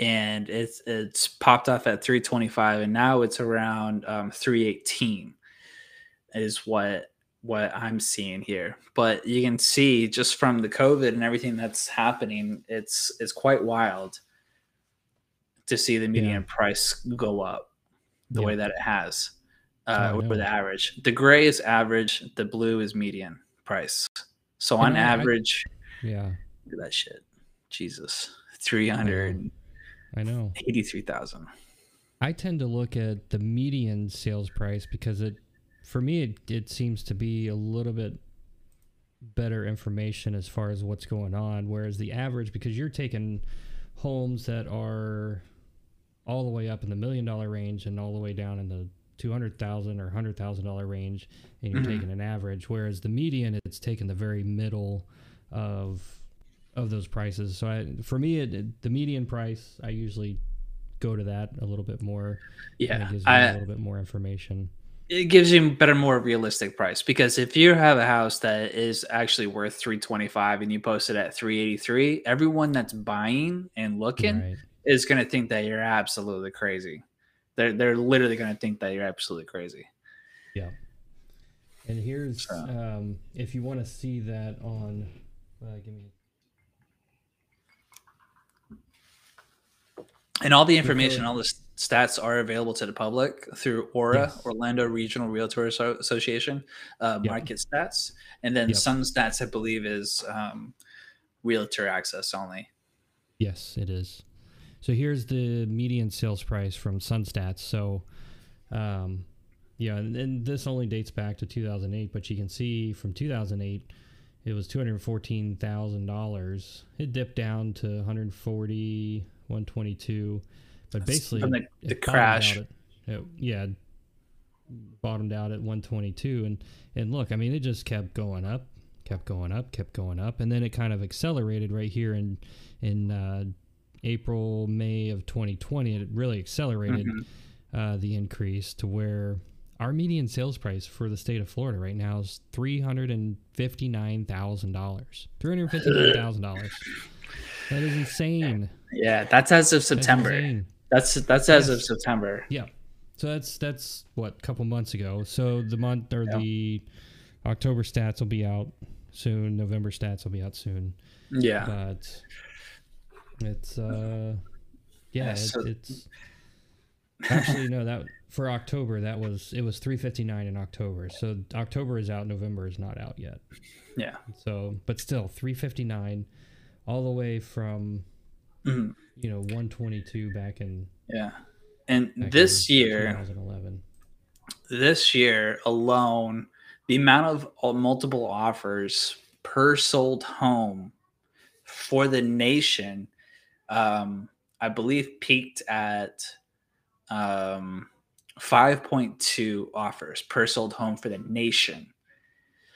And it's it's popped off at 325, and now it's around um, 318 is what what I'm seeing here. But you can see just from the COVID and everything that's happening, it's it's quite wild to see the median yeah. price go up the yeah. way that it has uh, oh, the average. The gray is average, the blue is median price. So on average, I, yeah, look at that shit. Jesus, three hundred. I know eighty-three thousand. I tend to look at the median sales price because it, for me, it, it seems to be a little bit better information as far as what's going on. Whereas the average, because you're taking homes that are all the way up in the million dollar range and all the way down in the two hundred thousand or hundred thousand dollar range, and you're Mhm. taking an average. Whereas the median, it's taking the very middle of of those prices. So I, for me, it, the median price, I usually go to that a little bit more. Yeah, it gives me I, a little bit more information. it gives you a better, more realistic price because if you have a house that is actually worth three twenty five and you post it at three eighty three, everyone that's buying and looking Right. Is going to think that you're absolutely crazy. They're they're literally going to think that you're absolutely crazy. Yeah. And here's So- um, if you want to see that on. Uh, give me. And all the information, all the stats are available to the public through ORRA, Yes. Orlando Regional Realtor Association, uh, Yep. market stats, and then Yep. Sun Stats, I believe, is um, realtor access only. Yes, it is. So here's the median sales price from Sunstats. So, um, yeah, and, and this only dates back to 2008, but you can see from 2008, it was $214,000. It dipped down to 140, 122, but That's basically from the- it the crash. at- it- yeah, bottomed out at 122, and and look, I mean, it just kept going up, kept going up, kept going up, and then it kind of accelerated right here in in uh, April, May of 2020. It really accelerated Mhm. uh, the increase to where our median sales price for the state of Florida right now is three hundred and fifty nine thousand dollars. Three hundred fifty nine thousand dollars. That is insane. Yeah, that's as of September. That's that's as of September. Yeah. So that's that's what a couple months ago. So the month or Yeah. the October stats will be out soon. November stats will be out soon. Yeah, But it's uh yeah, Yeah, so- it's actually no that for October that was it was 359 in October. So October is out, November is not out yet. yeah. So but still 359 all the way from Mhm. you know 122 back in Yeah. And this year, 2011. this year alone, the amount of uh, multiple offers per sold home for the nation, um, I believe, peaked at um, 5.2 offers per sold home for the nation.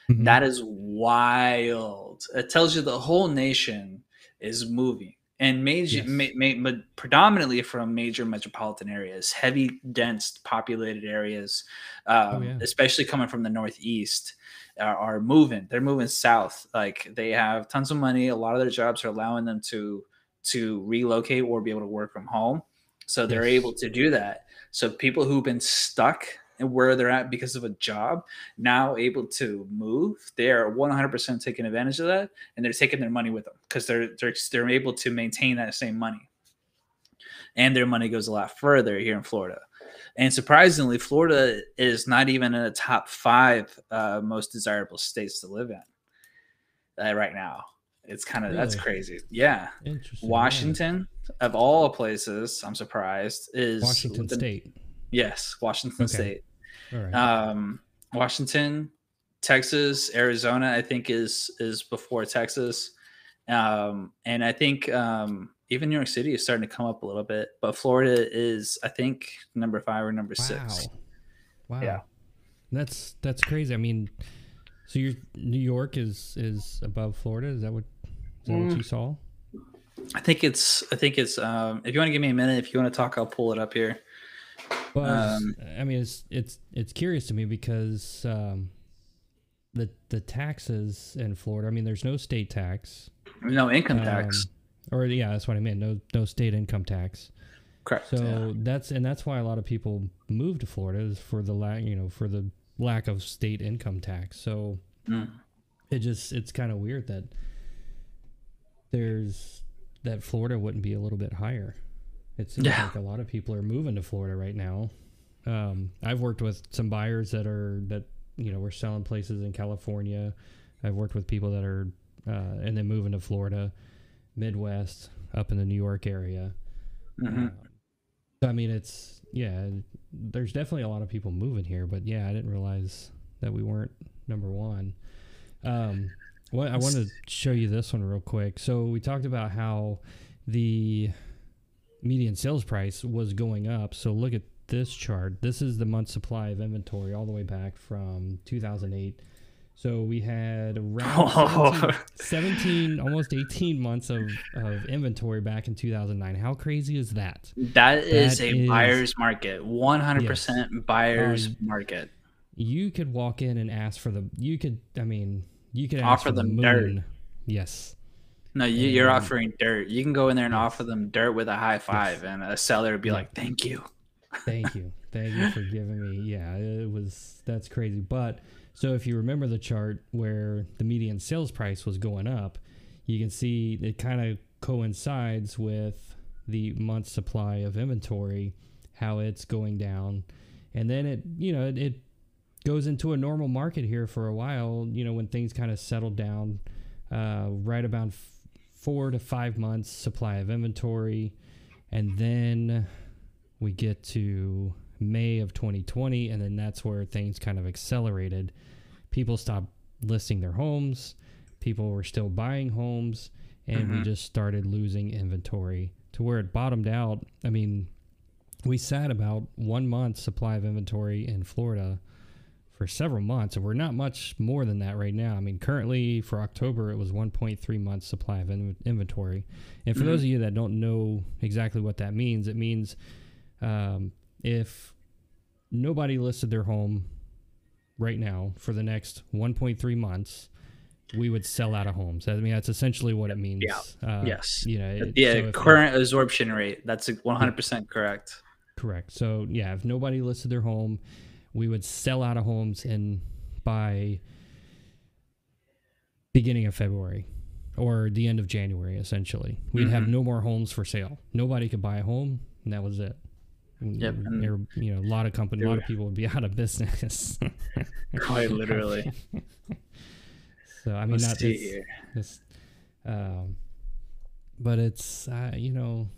Mhm. That is wild. It tells you the whole nation is moving and major, Yes. ma- ma- ma- predominantly from major metropolitan areas, heavy, dense, populated areas, um, Oh, yeah. especially coming from the northeast, are, are moving. They're moving south. Like they have tons of money. A lot of their jobs are allowing them to to relocate or be able to work from home. So they're Yes. able to do that. So people who've been stuck and where they're at because of a job now able to move they are 100% taking advantage of that and they're taking their money with them because they're, they're they're able to maintain that same money and their money goes a lot further here in florida and surprisingly florida is not even in the top five uh, most desirable states to live in uh, right now it's kind of that's crazy yeah Interesting. yeah. washington of all places i'm surprised is Washington the- State. yes washington Okay. state right. um, Washington, Texas, Arizona, I think is is before Texas, um, and I think um, even New York City is starting to come up a little bit. But Florida is, I think, number five or number six. Wow. Yeah. That's that's crazy. I mean, so your New York is is above Florida. Is that what is that what Mm. you saw? I think it's. I think it's. Um, if you want to give me a minute, if you want to talk, I'll pull it up here. Well, I Um, I mean, it's it's it's curious to me because um, the the taxes in Florida. I mean, there's no state tax. No income tax. Um, or yeah, that's what I meant. No no state income tax. Correct. So yeah. that's and that's why a lot of people move to Florida is for the lack you know for the lack of state income tax. So Mm. it just it's kind of weird that there's that Florida wouldn't be a little bit higher. It seems Yeah. like a lot of people are moving to Florida right now. Um, I've worked with some buyers that are that you know we're selling places in California. I've worked with people that are uh, and then moving to Florida, Midwest, up in the New York area. Mhm. Um, so, I mean, it's yeah. There's definitely a lot of people moving here, but yeah, I didn't realize that we weren't number one. Um, what I want to show you this one real quick. So we talked about how the median sales price was going up. So look at this chart. This is the month supply of inventory all the way back from 2008. So we had around 17, 17 almost 18 months of, of inventory back in 2009. How crazy is that? that is a is- buyer's market 100% buyer's Um, market You could walk in and ask for the. You could. I mean, you ask Offer for the them dirt. Yes. no you, you're offering dirt you can go in there and Yes. offer them dirt with a high five and a seller would be Yeah. like thank you Thank you. Thank you for giving me. Yeah, it was that's crazy. But so if you remember the chart where the median sales price was going up, you can see it kind of coincides with the month supply of inventory, how it's going down, and then it you know it, it goes into a normal market here for a while. You know when things kind of settle down, uh, right about f- four to five months supply of inventory, and then we get to May of 2020, and then that's where things kind of accelerated. People stopped listing their homes, people were still buying homes, and we Mhm. just started losing inventory to where it bottomed out. I mean, we sat about one month supply of inventory in Florida for several months, and we're not much more than that right now. I mean, currently for October, it was 1.3 months supply of in- inventory. And for Mhm. those of you that don't know exactly what that means, it means um, if nobody listed their home right now for the next 1.3 months, we would sell out of homes. I mean, that's essentially what it means. Yeah. Uh, Yes. You know, it- yeah so current absorption rate that's 100% correct Correct. So yeah, if nobody listed their home, we would sell out of homes in by beginning of February or the end of January. Essentially, we'd have Mhm. no more homes for sale. Nobody could buy a home, and that was it. Yep, and and there, you know, a lot of companies, a lot of people would be out of business. Quite literally. so I mean, Let's not here. this, um, but it's uh, you know,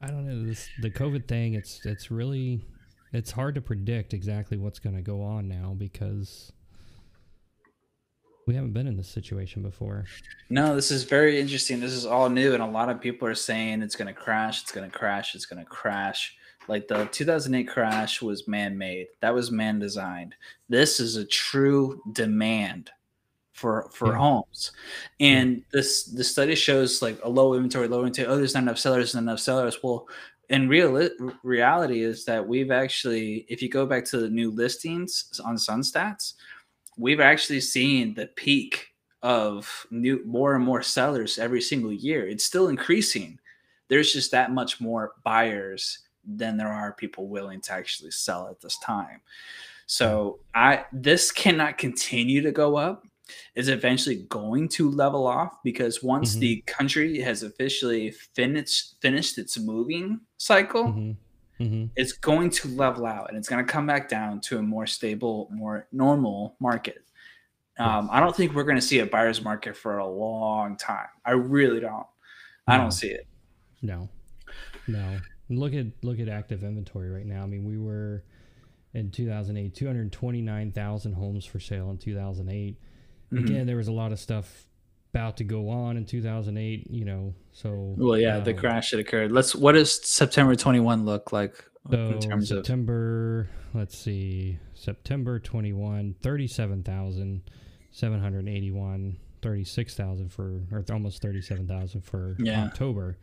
I don't know this the COVID thing. It's it's really it's hard to predict exactly what's going to go on now because we haven't been in this situation before. No, this is very interesting. This is all new, and a lot of people are saying it's going to crash. It's going to crash. It's going to crash. Like the 2008 crash was man-made. That was man-designed. This is a true demand for for Yeah. homes, and this the study shows like a low inventory, low inventory. Oh, there's not enough sellers. Not enough sellers. Well, in real reality is that we've actually, if you go back to the new listings on SunStats, we've actually seen the peak of new more and more sellers every single year. It's still increasing. There's just that much more buyers than there are people willing to actually sell at this time. So I this cannot continue to go up. It's eventually going to level off because once Mhm. the country has officially finished finished its moving cycle, hmm hmm it's going to level out and it's going to come back down to a more stable, more normal market. Um, I don't think we're going to see a buyer's market for a long time. I really don't. I don't see it. No, no. Look at look at active inventory right now. I mean, we were in 2008 229,000 homes for sale in 2008. Mhm. Again, there was a lot of stuff about to go on in 2008. You know, so Well, yeah, the um, crash that occurred. Let's. What does September 21 look like So in terms of? September, let's see, September 21, 37,781, 36,000 for, or almost 37,000 for Yeah. October.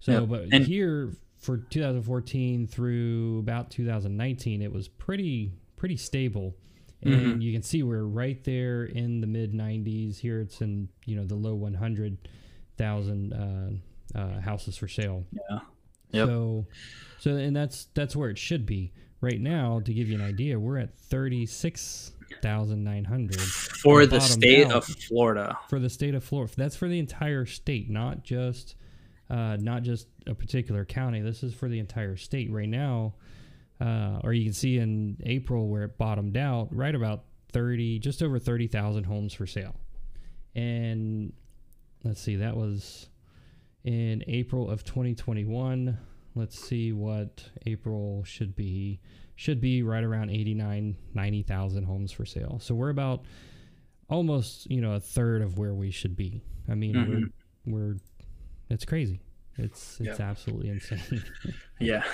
So, Yep. but And- here for 2014 through about 2019, it was pretty, pretty stable. And Mhm. you can see we're right there in the mid 90s. Here it's in, you know, the low 100,000 uh, uh, houses for sale. Yeah. Yep. So, so and that's that's where it should be right now. To give you an idea, we're at thirty six thousand nine hundred For the state out. of Florida. for the state of Florida. That's for the entire state, not just uh, not just a particular county. This is for the entire state right now. Uh, or you can see in April where it bottomed out, right about thirty, just over thirty thousand homes for sale. And let's see, that was in April of 2021. Let's see what April should be. Should be right around 89, 90,000 homes for sale. So we're about almost, you know, a third of where we should be. I mean, Mhm. we're, we're, it's crazy. It's it's yep. absolutely insane. yeah,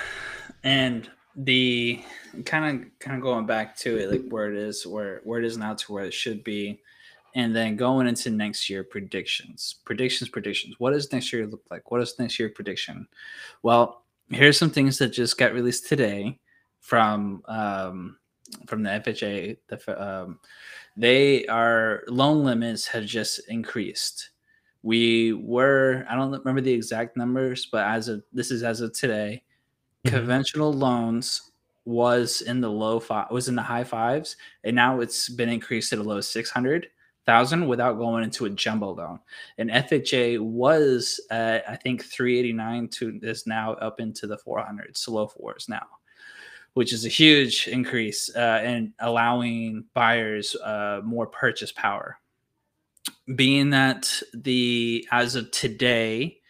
and the kind of kind of going back to it, like where it is, where where it is now to where it should be, and then going into next year predictions, predictions, predictions. What does next year look like? What is next year prediction? Well, here's some things that just got released today from um, from the FHA. The um, they are loan limits have just increased. We were I don't remember the exact numbers, but as of this is as of today, mm-hmm. conventional loans was in the low five was in the high fives, and now it's been increased to the low six hundred thousand without going into a jumbo loan. And FHA was at I think 389 to is now up into the 400s, low fours now which is a huge increase uh, in allowing buyers uh, more purchase power. Being that the as of today,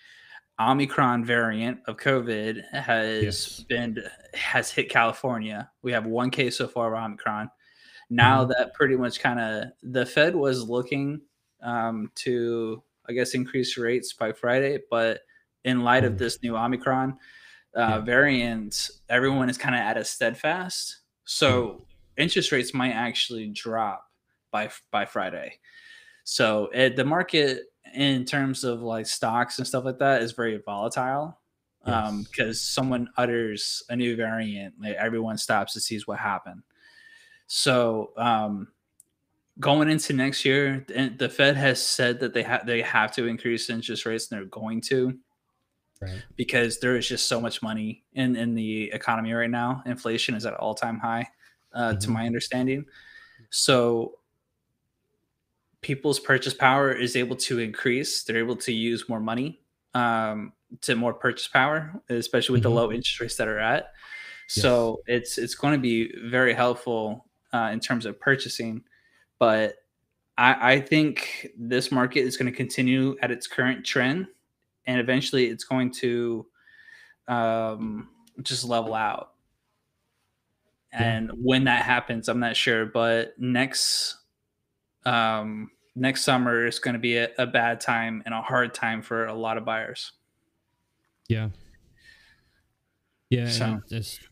Omicron variant of COVID has yes. been has hit California. We have one case so far of Omicron. Now mm-hmm. that pretty much kind of the Fed was looking um, to, I guess, increase rates by Friday, but in light mm-hmm. of this new Omicron, uh, yeah. variants, everyone is kind of at a steadfast. So mm-hmm. interest rates might actually drop by by Friday. So it, the market in terms of like stocks and stuff like that is very volatile because um, someone utters a new variant, like everyone stops to sees what happened. So um, going into next year, the Fed has said that they have they have to increase interest rates, and they're going to right. because there is just so much money in in the economy right now. Inflation is at all time high, uh, mm-hmm. to my understanding. So people's purchase power is able to increase. They're able to use more money um, to more purchase power, especially with mm-hmm. the low interest rates that are at. Yes. So it's it's going to be very helpful uh, in terms of purchasing, but I, I think this market is going to continue at its current trend and eventually it's going to um, just level out. And when that happens, I'm not sure, but next um, next summer is going to be a, a bad time and a hard time for a lot of buyers. Yeah. Yeah, so.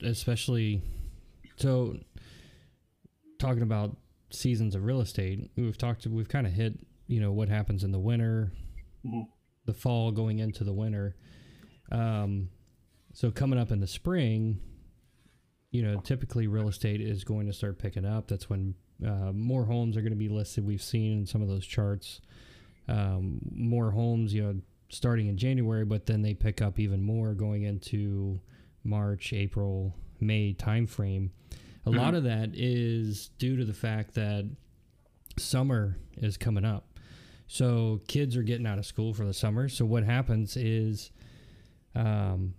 especially so talking about seasons of real estate, we've talked we've kind of hit, you know, what happens in the winter. Mm-hmm the fall going into the winter. Um, so coming up in the spring, you know, typically real estate is going to start picking up. That's when uh, more homes are going to be listed. We've seen in some of those charts um, more homes, you know, starting in January, but then they pick up even more going into March, April, May timeframe. A mm-hmm. lot of that is due to the fact that summer is coming up. So kids are getting out of school for the summer. So what happens is, um,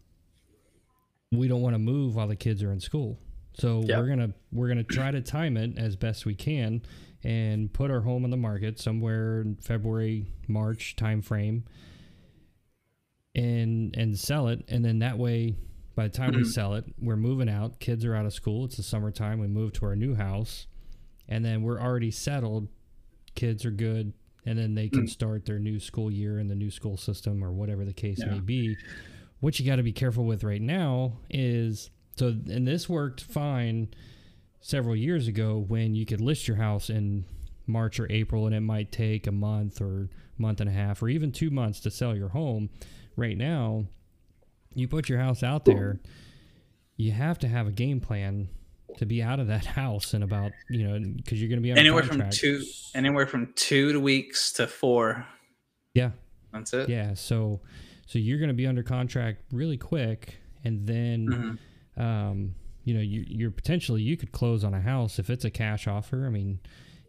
we don't want to move while the kids are in school. So yep. we're gonna we're gonna try to time it as best we can and put our home on the market somewhere in February March timeframe and and sell it and then that way by the time we sell it we're moving out kids are out of school it's the summertime we move to our new house and then we're already settled kids are good and then they can mm. start their new school year in the new school system or whatever the case yeah. may be. What you got to be careful with right now is so, and this worked fine several years ago when you could list your house in March or April and it might take a month or month and a half or even two months to sell your home. Right now, you put your house out there, you have to have a game plan to be out of that house in about you know because you're going to be anywhere from two anywhere from two weeks to four. Yeah, that's it. Yeah, so so you're going to be under contract really quick, and then mm-hmm. Um, you know you, you're potentially you could close on a house if it's a cash offer. I mean.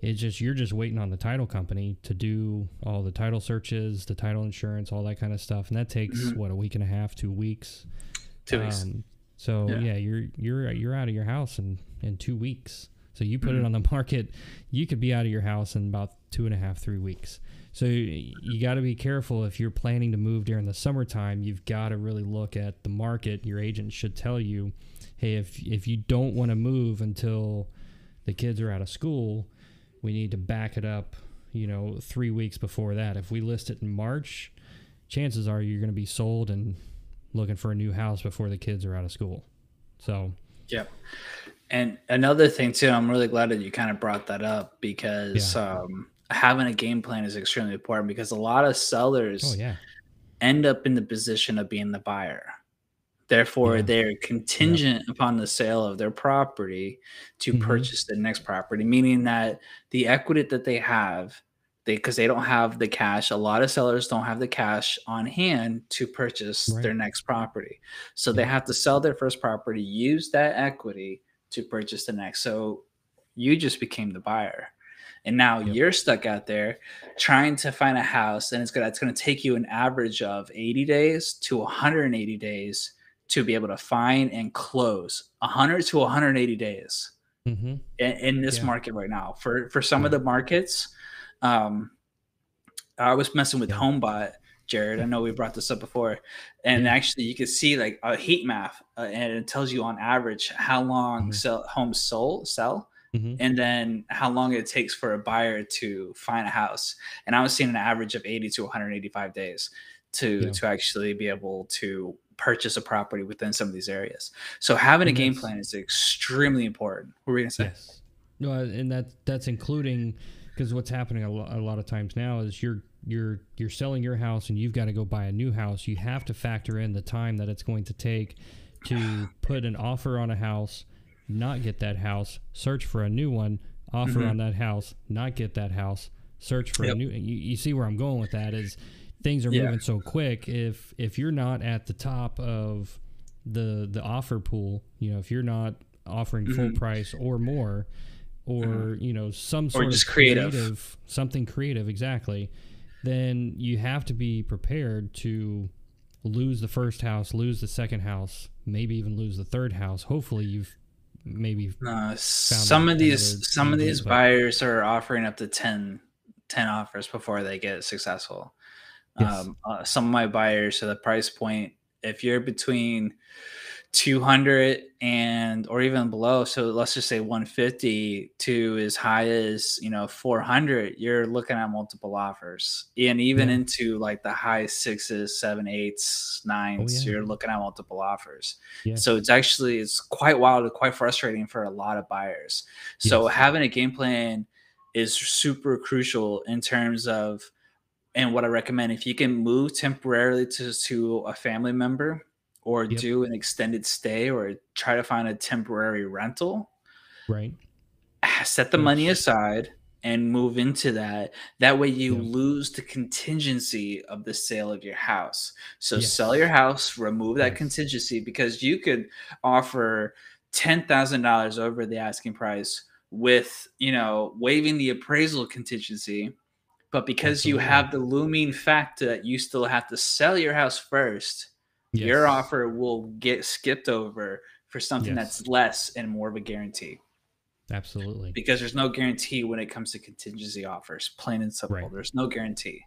It's just you're just waiting on the title company to do all the title searches, the title insurance, all that kind of stuff, and that takes mm-hmm. what a week and a half, two weeks. Two weeks. Um, so yeah. yeah, you're you're you're out of your house in in two weeks. So you put mm-hmm. it on the market, you could be out of your house in about two and a half, three weeks. So you got to be careful if you're planning to move during the summertime. You've got to really look at the market. Your agent should tell you, hey, if if you don't want to move until the kids are out of school, we need to back it up. You know, three weeks before that. If we list it in March, chances are you're going to be sold and looking for a new house before the kids are out of school. So, yeah. And another thing too, I'm really glad that you kind of brought that up because yeah. um, having a game plan is extremely important because a lot of sellers oh, yeah. end up in the position of being the buyer. Therefore, yeah. they're contingent yeah. upon the sale of their property to mm-hmm. purchase the next property, meaning that the equity that they have, they because they don't have the cash. A lot of sellers don't have the cash on hand to purchase right. their next property, so they have to sell their first property, use that equity to purchase the next. So you just became the buyer. And now yep. you're stuck out there trying to find a house, and it's gonna it's gonna take you an average of 80 days to 180 days to be able to find and close 100 to 180 days mm-hmm. in, in, this yeah. market right now. For for some yeah. of the markets, um, I was messing with yeah. HomeBot, Jared. I know we brought this up before, and actually you can see like a heat map, uh, and it tells you on average how long mm-hmm. sell, homes sold sell. Mm-hmm. And then how long it takes for a buyer to find a house, and I was seeing an average of 80 to 185 days to to actually be able to purchase a property within some of these areas. So having a game plan is extremely important. What were you gonna say? Yes. No, and that that's including because what's happening a, lo- a lot of times now is you're you're you're selling your house and you've got to go buy a new house. You have to factor in the time that it's going to take to put an offer on a house, not get that house, search for a new one, offer mm-hmm. on that house, not get that house, search for yep. a new. You, you see where I'm going with that is things are yeah. moving so quick if if you're not at the top of the the offer pool you know if you're not offering mm-hmm. full price or more or mm-hmm. you know some sort of creative, creative something creative exactly then you have to be prepared to lose the first house lose the second house maybe even lose the third house hopefully you've maybe uh, some of these some of these buyers are offering up to 10 10 offers before they get successful Yes. Um, uh, some of my buyers, so the price point, if you're between 200 and or even below, so let's just say 150 to as high as you know 400, you're looking at multiple offers, and even yeah. into like the high sixes, seven, eights, oh, nines, oh, yeah. you're looking at multiple offers. Yeah. So it's actually it's quite wild, quite frustrating for a lot of buyers. So yes. having a game plan is super crucial in terms of and what I recommend if you can move temporarily to to a family member or yep. do an extended stay or try to find a temporary rental. Right. Ah, set the money aside and move into that. That way you lose the contingency of the sale of your house. So yes. sell your house, remove that yes. contingency because you could offer $10,000 over the asking price with, you know, waiving the appraisal contingency but because Absolutely. you have the looming fact that you still have to sell your house first, yes. your offer will get skipped over for something yes. that's less and more of a guarantee. Absolutely. Because there's no guarantee when it comes to contingency offers, plain and simple. Right. There's no guarantee.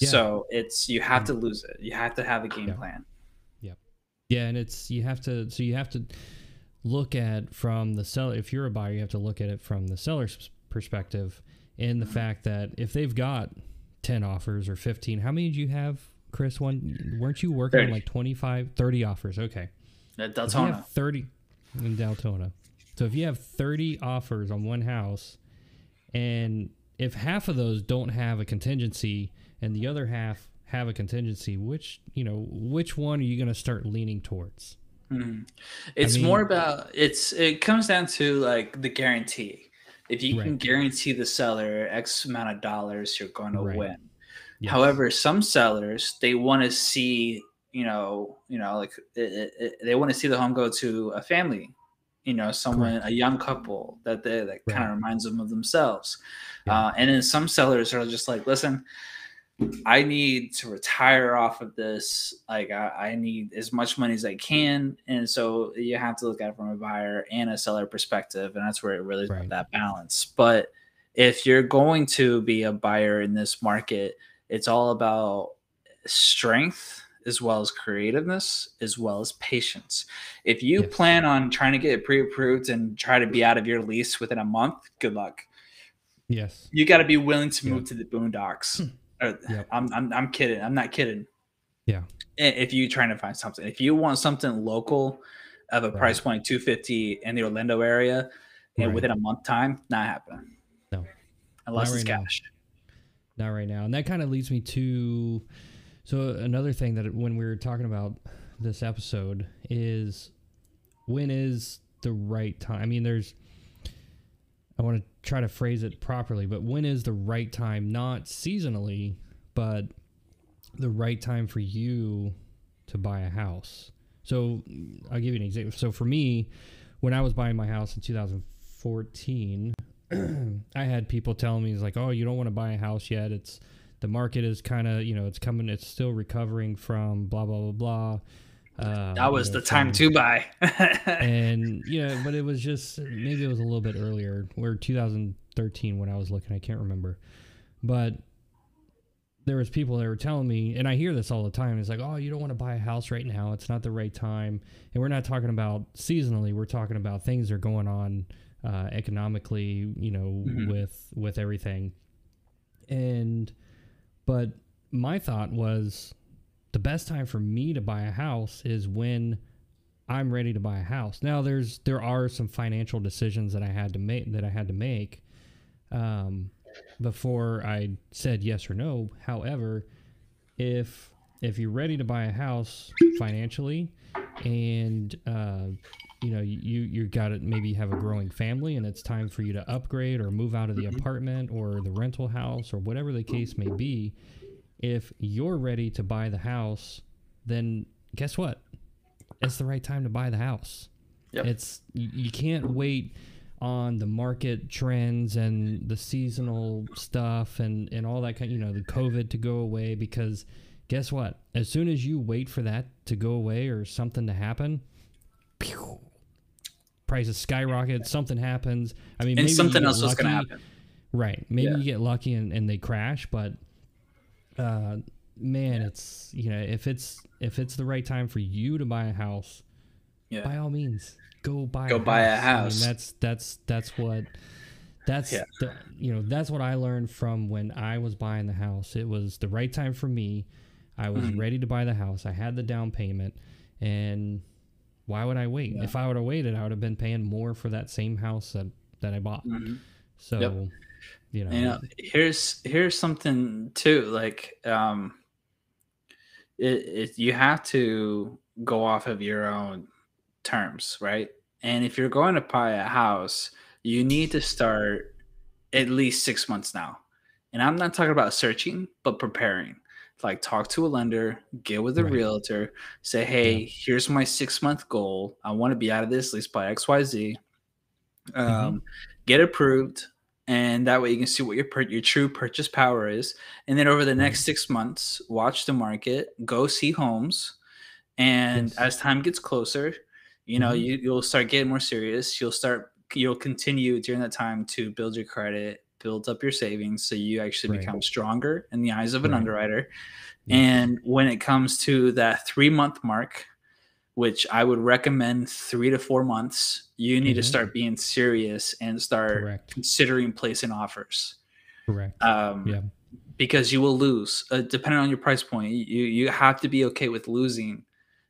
Yeah. So it's you have to mm. lose it. You have to have a game yeah. plan. Yep. Yeah, and it's you have to so you have to look at from the seller if you're a buyer, you have to look at it from the seller's perspective in the mm-hmm. fact that if they've got 10 offers or 15, how many do you have, Chris? One, weren't you working 30. on like 25, 30 offers? Okay. At Deltona. 30 in Deltona. So if you have 30 offers on one house and if half of those don't have a contingency and the other half have a contingency, which, you know, which one are you going to start leaning towards? Mm-hmm. It's I mean, more about it's it comes down to like the guarantee if you right. can guarantee the seller X amount of dollars, you're going to right. win. Yes. However, some sellers they want to see, you know, you know, like it, it, they want to see the home go to a family, you know, someone, Correct. a young couple that they, that right. kind of reminds them of themselves. Yeah. Uh, and then some sellers are just like, listen, I need to retire off of this. Like I, I, need as much money as I can, and so you have to look at it from a buyer and a seller perspective, and that's where it really right. that balance. But if you're going to be a buyer in this market, it's all about strength as well as creativeness as well as patience. If you plan on trying to get it pre-approved and try to be out of your lease within a month, good luck. Yes. You got to be willing to move to the boondocks. Hmm. Uh, yep. I'm, I'm, I'm kidding. I'm not kidding. Yeah. If you're trying to find something, if you want something local of a Right. price point 250 in the Orlando area and Right. within a month time, not happening. No. Unless Not it's right now. Not right now. And that kind of leads me to so another thing that when we were talking about this episode is when is the right time i mean there's i want to try to phrase it properly but when is the right time? Not seasonally but the right time for you to buy a house. So i'll give you an example. So for me when i was buying my house in 2014 I had people telling me, "It's like, oh, you don't want to buy a house yet. It's the market is kind of, you know, it's coming, it's still recovering from blah blah blah blah." Uh, That you was know, the time to buy. and yeah, but it was just maybe it was a little bit earlier, or 2013 when I was looking. I can't remember, but there was people that were telling me, and I hear this all the time. It's like, oh, you don't want to buy a house right now. It's not the right time. And we're not talking about seasonally. We're talking about things that are going on uh, economically, you know, Mhm. with with everything. And but my thought was the best time for me to buy a house is when I'm ready to buy a house. Now there's there are some financial decisions that I had to make that I had to make um, before I said yes or no. However, if if you're ready to buy a house financially and uh, you know you you got to maybe have a growing family and it's time for you to upgrade or move out of the Mhm. apartment or the rental house or whatever the case may be if you're ready to buy the house then guess what it's the right time to buy the house Yep. it's you, you can't wait on the market trends and the seasonal stuff and and all that kind you know the covid to go away because guess what as soon as you wait for that to go away or something to happen pew, prices skyrocket something happens i mean and something else was going to lucky. happen. Right. Maybe Yeah. you get lucky and, and they crash, but uh man, it's you know, if it's if it's the right time for you to buy a house, Yeah. by all means, go buy Go a buy a house. I mean, that's that's that's what that's Yeah. the, you know, that's what I learned from when I was buying the house. It was the right time for me. I was Mhm. ready to buy the house. I had the down payment and why would I wait? Yeah. If I would have waited, I would have been paying more for that same house that, that I bought. Mhm. So, Yep. you know, you know here's here's something too like um it, it you have to go off of your own terms right and if you're going to buy a house you need to start at least six months now and i'm not talking about searching but preparing like talk to a lender get with a Right. realtor say hey here's my six month goal. I want to be out of this lease by xyz um, get approved and that way you can see what your per- your true purchase power is. And then over the next six months watch the market go see homes and Yes. as time gets closer you know Mhm. you, you'll start getting more serious. You'll start you'll continue during that time to build your credit build up your savings so you actually Right. become stronger in the eyes of an Right. underwriter and when it comes to that three month mark which i would recommend three to four months you need to Mhm. start being serious and start correct, considering placing offers correct. um, yeah, because you will lose uh, depending on your price point you you have to be okay with losing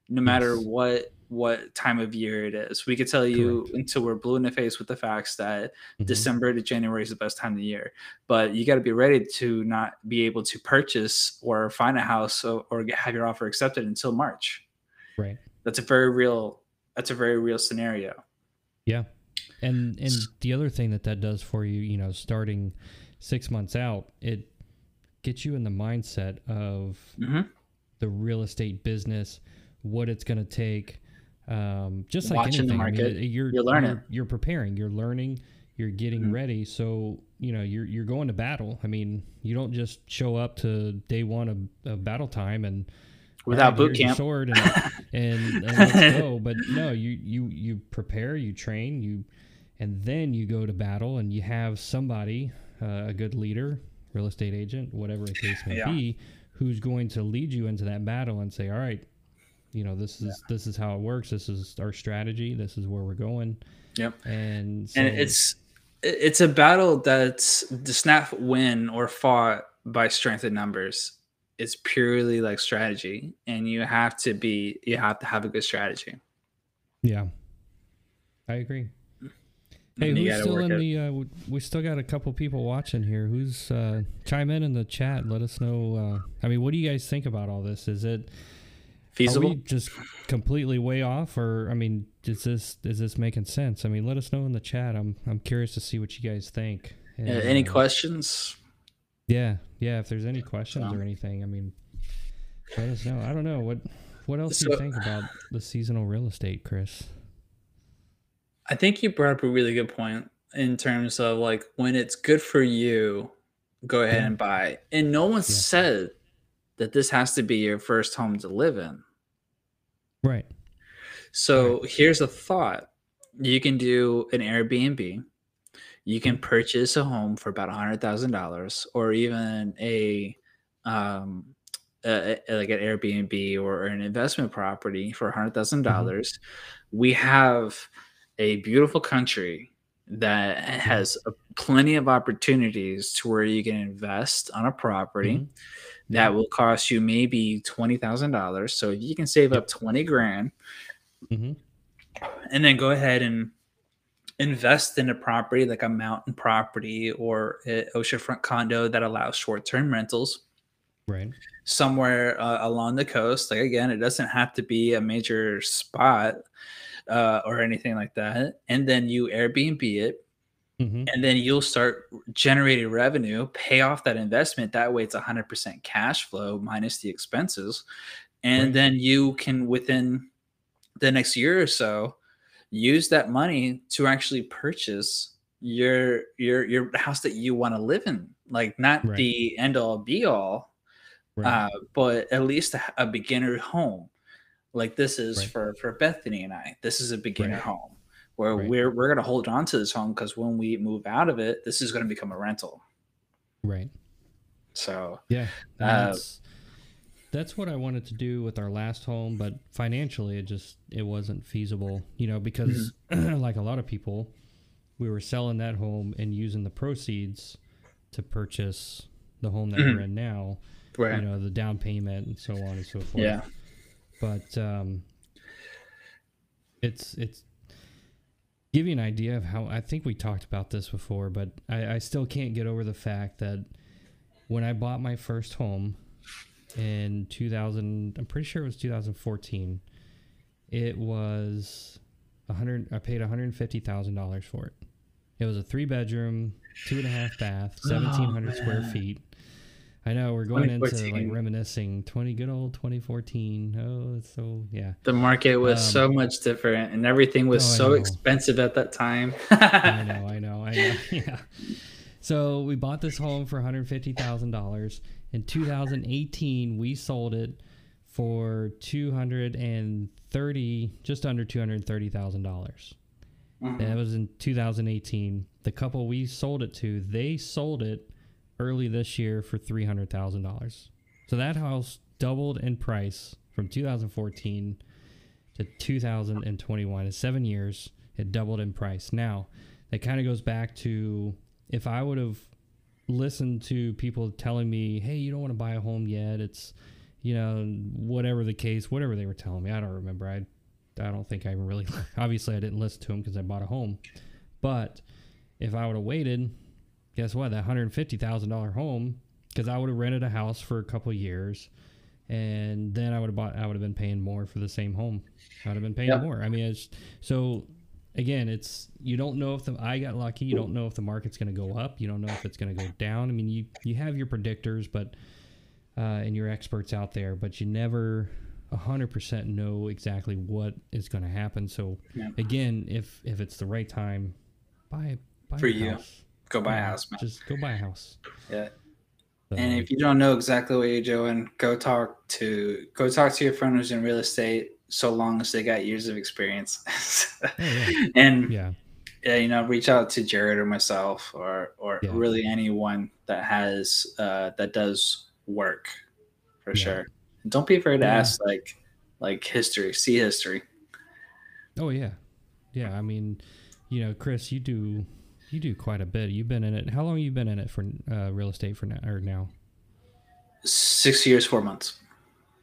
no matter Yes. what what time of year it is we could tell you Correct. until we're blue in the face with the facts that Mhm. december to january is the best time of the year but you got to be ready to not be able to purchase or find a house or, or have your offer accepted until march right. that's a very real that's a very real scenario Yeah, and and the other thing that that does for you, you know, starting six months out, it gets you in the mindset of hmm the real estate business, what it's going to take. Um, just like Watching the anything, I mean, market, you're you're learning. You're, you're preparing. You're learning. You're getting Mhm. ready. So you know you're you're going to battle. I mean, you don't just show up to day one of, of battle time and without "Alright, boot camp sword and and, and let's go. But no, you you you prepare, you train, you, and then you go to battle, and you have somebody, uh, a good leader, real estate agent, whatever the case may Yeah. be, who's going to lead you into that battle and say, all right, you know, this is this is how it works. This is our strategy. This is where we're going. Yep. And so, and it's it's a battle that's does not win or fought by strength in numbers it's purely like strategy and you have to be you have to have a good strategy Yeah, I agree. Hey, And you who's still in it. the? Uh, we still got a couple people watching here. Who's uh, chime in in the chat? Let us know. Uh, I mean, what do you guys think about all this? Is it feasible Are we just completely way off, or I mean, is this is this making sense? I mean, let us know in the chat. I'm I'm curious to see what you guys think. And, any uh, questions Yeah, yeah. If there's any questions So- or anything, I mean, let us know. I don't know what what else do you think about the seasonal real estate, Chris? I think you brought up a really good point in terms of like when it's good for you, go ahead Yeah. and buy. And no one Yeah. said that this has to be your first home to live in. Right. So here's a thought. You can do an Airbnb. You can purchase a home for about $100,000 or even a um a, a- like an Airbnb or an investment property for $100,000. dollars We have a beautiful country that has a, plenty of opportunities to where you can invest on a property Mhm. That will cost you maybe $20,000. So if you can save up 20 grand hmm and then go ahead and invest in a property like a mountain property or an oceanfront condo that allows short-term rentals Right. somewhere uh, along the coast. Like again it doesn't have to be a major spot uh, or anything like that. And then you airbnb it hmm and then you'll start generating revenue pay off that investment that way it's 100% cash flow minus the expenses and Right. then you can within the next year or so use that money to actually purchase your your your house that you want to live in like not Right. the end all be all Right. uh, but at least a, a beginner home like this is Right. for for bethany and i this is a beginner home where Right. we're we're going to hold on to this home because when we move out of it this is going to become a rental right. so Yeah. Uh, that's that's what I wanted to do with our last home, but financially it just it wasn't feasible, you know, because Mm-hmm. like a lot of people, we were selling that home and using the proceeds to purchase the home that we're in now, right you know, the down payment and so on and so forth. yeah But um it's it's give you an idea of how I think we talked about this before, but I, I still can't get over the fact that when I bought my first home in 2000, I'm pretty sure it was 2014. It was 100. I paid 150 thousand dollars for it. It was a three bedroom, two and a half bath, 1,700 square feet. I know we're going into like reminiscing 20 good old 2014. Oh, it's so yeah. the market was Um, so much different and everything was Oh, so expensive at that time I know, I know, I know. Yeah. So we bought this home for $150,000. In 2018, we sold it for 230, just under $230,000. Mhm. That was in 2018. The couple we sold it to, they sold it early this year for $300,000. So that house doubled in price from 2014 to 2021. In seven years, it doubled in price. Now, that kind of goes back to if I would have listened to people telling me, hey, you don't want to buy a home yet. It's, you know, whatever the case, whatever they were telling me. I don't remember. I, I don't think I really, obviously, I didn't listen to them because I bought a home. But if I would have waited, guess what? That $150,000 home, because I would have rented a house for a couple years and then I would have bought, I would have been paying more for the same home. I would have been paying Yeah. more. I mean, it's so again, it's you don't know if the I got lucky. You don't know if the market's going to go up. You don't know if it's going to go down. I mean, you you have your predictors, but uh, and your experts out there, but you never hundred percent know exactly what is going to happen. So Yeah. again, if if it's the right time, buy buy For a you. house. Go buy a house man Just go buy a house. yeah So, and if you don't know exactly what you're doing go talk to go talk to your friend who's in real estate so long as they got years of experience Oh, yeah. and yeah, yeah, you know, reach out to Jared or myself or or Yeah. really anyone that has uh that does work for sure. And don't be afraid to ask like like history, see history. Oh yeah, yeah. I mean, you know, Chris, you do you do quite a bit. You've been in it. How long have you been in it for uh, real estate for now or now? Six years, four months.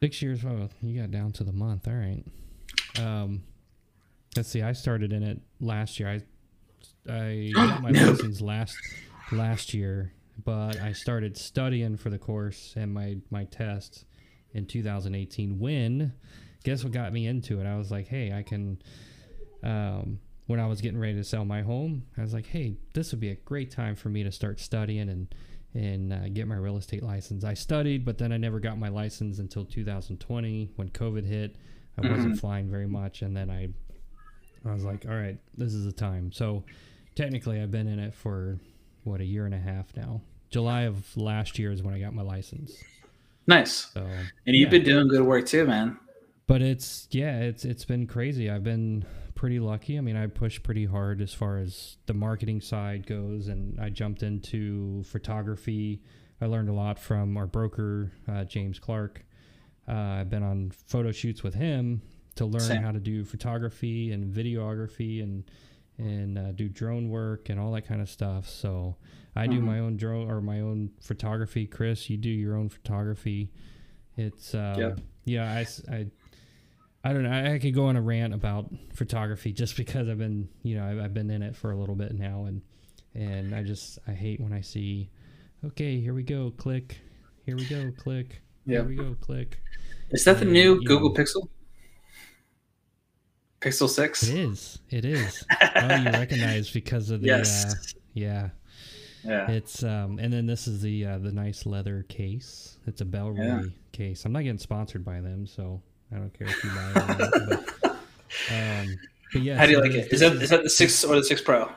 Six years. Oh, you got down to the month. All right. Um, let's see. I started in it last year. I I got my No. license last last year, but I started studying for the course and my my test in 2018. When guess what got me into it? I was like, hey, I can. Um, when I was getting ready to sell my home, I was like, hey, this would be a great time for me to start studying and and uh, get my real estate license. I studied, but then I never got my license until 2020 when COVID hit. I wasn't flying very much, and then I I was like, all right, this is the time. So technically, I've been in it for what a year and a half now. July of last year is when I got my license. Nice. So, And you've yeah. been doing good work too, man. but it's yeah, it's it's been crazy. I've been pretty lucky. I mean, I pushed pretty hard as far as the marketing side goes, and I jumped into photography. I learned a lot from our broker, uh, James Clark. Uh, I've been on photo shoots with him to learn Same. how to do photography and videography and and uh, do drone work and all that kind of stuff. So I do Mhm. my own drone or my own photography. Chris, you do your own photography. It's uh, Yep. yeah. I, I I don't know. I, I could go on a rant about photography just because I've been you know I've, I've been in it for a little bit now and and I just I hate when I see okay here we go click here we go click Yeah. here we go click Is that the new Google know- Pixel? Pixel Six. it is it is oh you recognize because of the uh, Yes. yeah Yeah. It's um, and then this is the uh, the nice leather case. It's a Bellroy Yeah. case. I'm not getting sponsored by them, so I don't care if you buy it. Or not, but, um, but yeah, How do you so like it? Is that is that the six or the six Pro?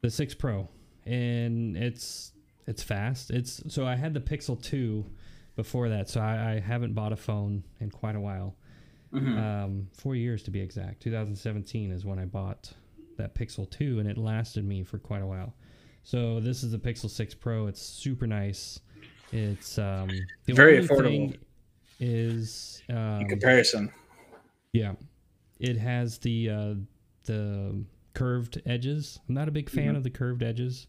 the six Pro, and it's it's fast. It's so I had the Pixel two before that, so I, I haven't bought a phone in quite a while. Mhm. Um, four years to be exact. 2017 is when I bought that Pixel 2, and it lasted me for quite a while. So this is the Pixel 6 Pro. It's super nice. It's um, Very affordable. thing Is um, In comparison, yeah, it has the uh, the curved edges. I'm not a big fan Mhm. of the curved edges,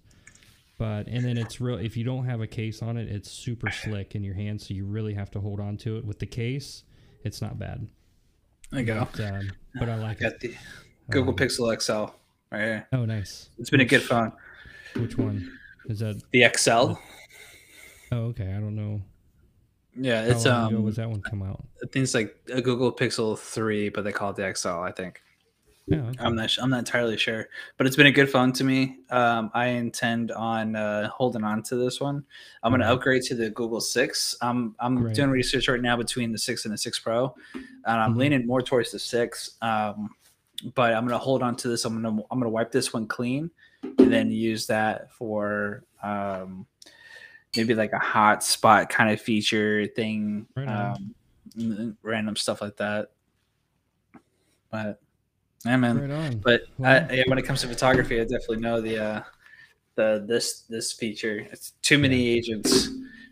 but and then it's real. If you don't have a case on it, it's super slick in your hand, so you really have to hold on to it. With the case, it's not bad. there you go. But, um, but I like it. Got the Google Um, Pixel XL right here. Oh, nice. It's been a good phone. Which one is that? The XL. Oh, okay. I don't know. Yeah, How it's um. was that one come out? I think it's like a Google Pixel three, but they call it the XL. I think. Yeah. okay. I'm not. I'm not entirely sure, but it's been a good phone to me. Um, I intend on uh, holding on to this one. I'm going to Mhm. upgrade to the Google Six. I'm I'm doing research right now between the six and the Six Pro, and I'm Mhm. leaning more towards the Six. Um, but I'm going to hold on to this. I'm going to I'm going to wipe this one clean, and then use that for um, maybe like a hot spot kind of feature thing. Um, random stuff like that. But yeah, man. Right. But Well- I, yeah, when it comes to photography, I definitely know the uh, the this this feature. It's too many agents,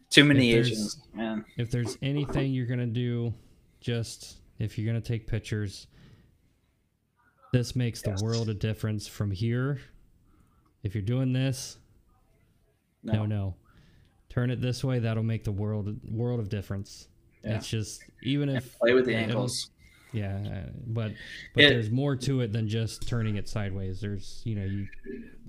too many agents, man. if there's anything you're gonna do, just if you're gonna take pictures, this makes Yes. the world a difference from here. If you're doing this, no, No, no, turn it this way. That'll make the world world of difference. Yeah. It's just even And if play with the angles. Yeah, but but It- there's more to it than just turning it sideways. There's you know you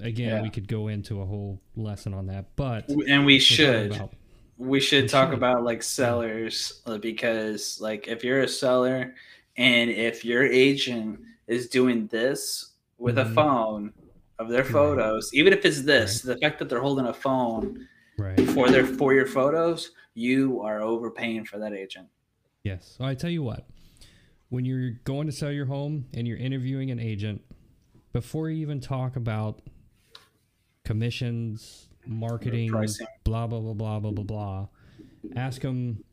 again Yeah. we could go into a whole lesson on that, but And we should about- we should we talk should. about like sellers uh, because like if you're a seller and if your agent is doing this with Mhm. a phone of their Right. photos, even if it's this, the fact that they're holding a phone right. for their for your photos, you are overpaying for that agent. Yes. So I tell you what, when you're going to sell your home and you're interviewing an agent, before you even talk about commissions, marketing, blah blah blah blah blah blah blah, ask them,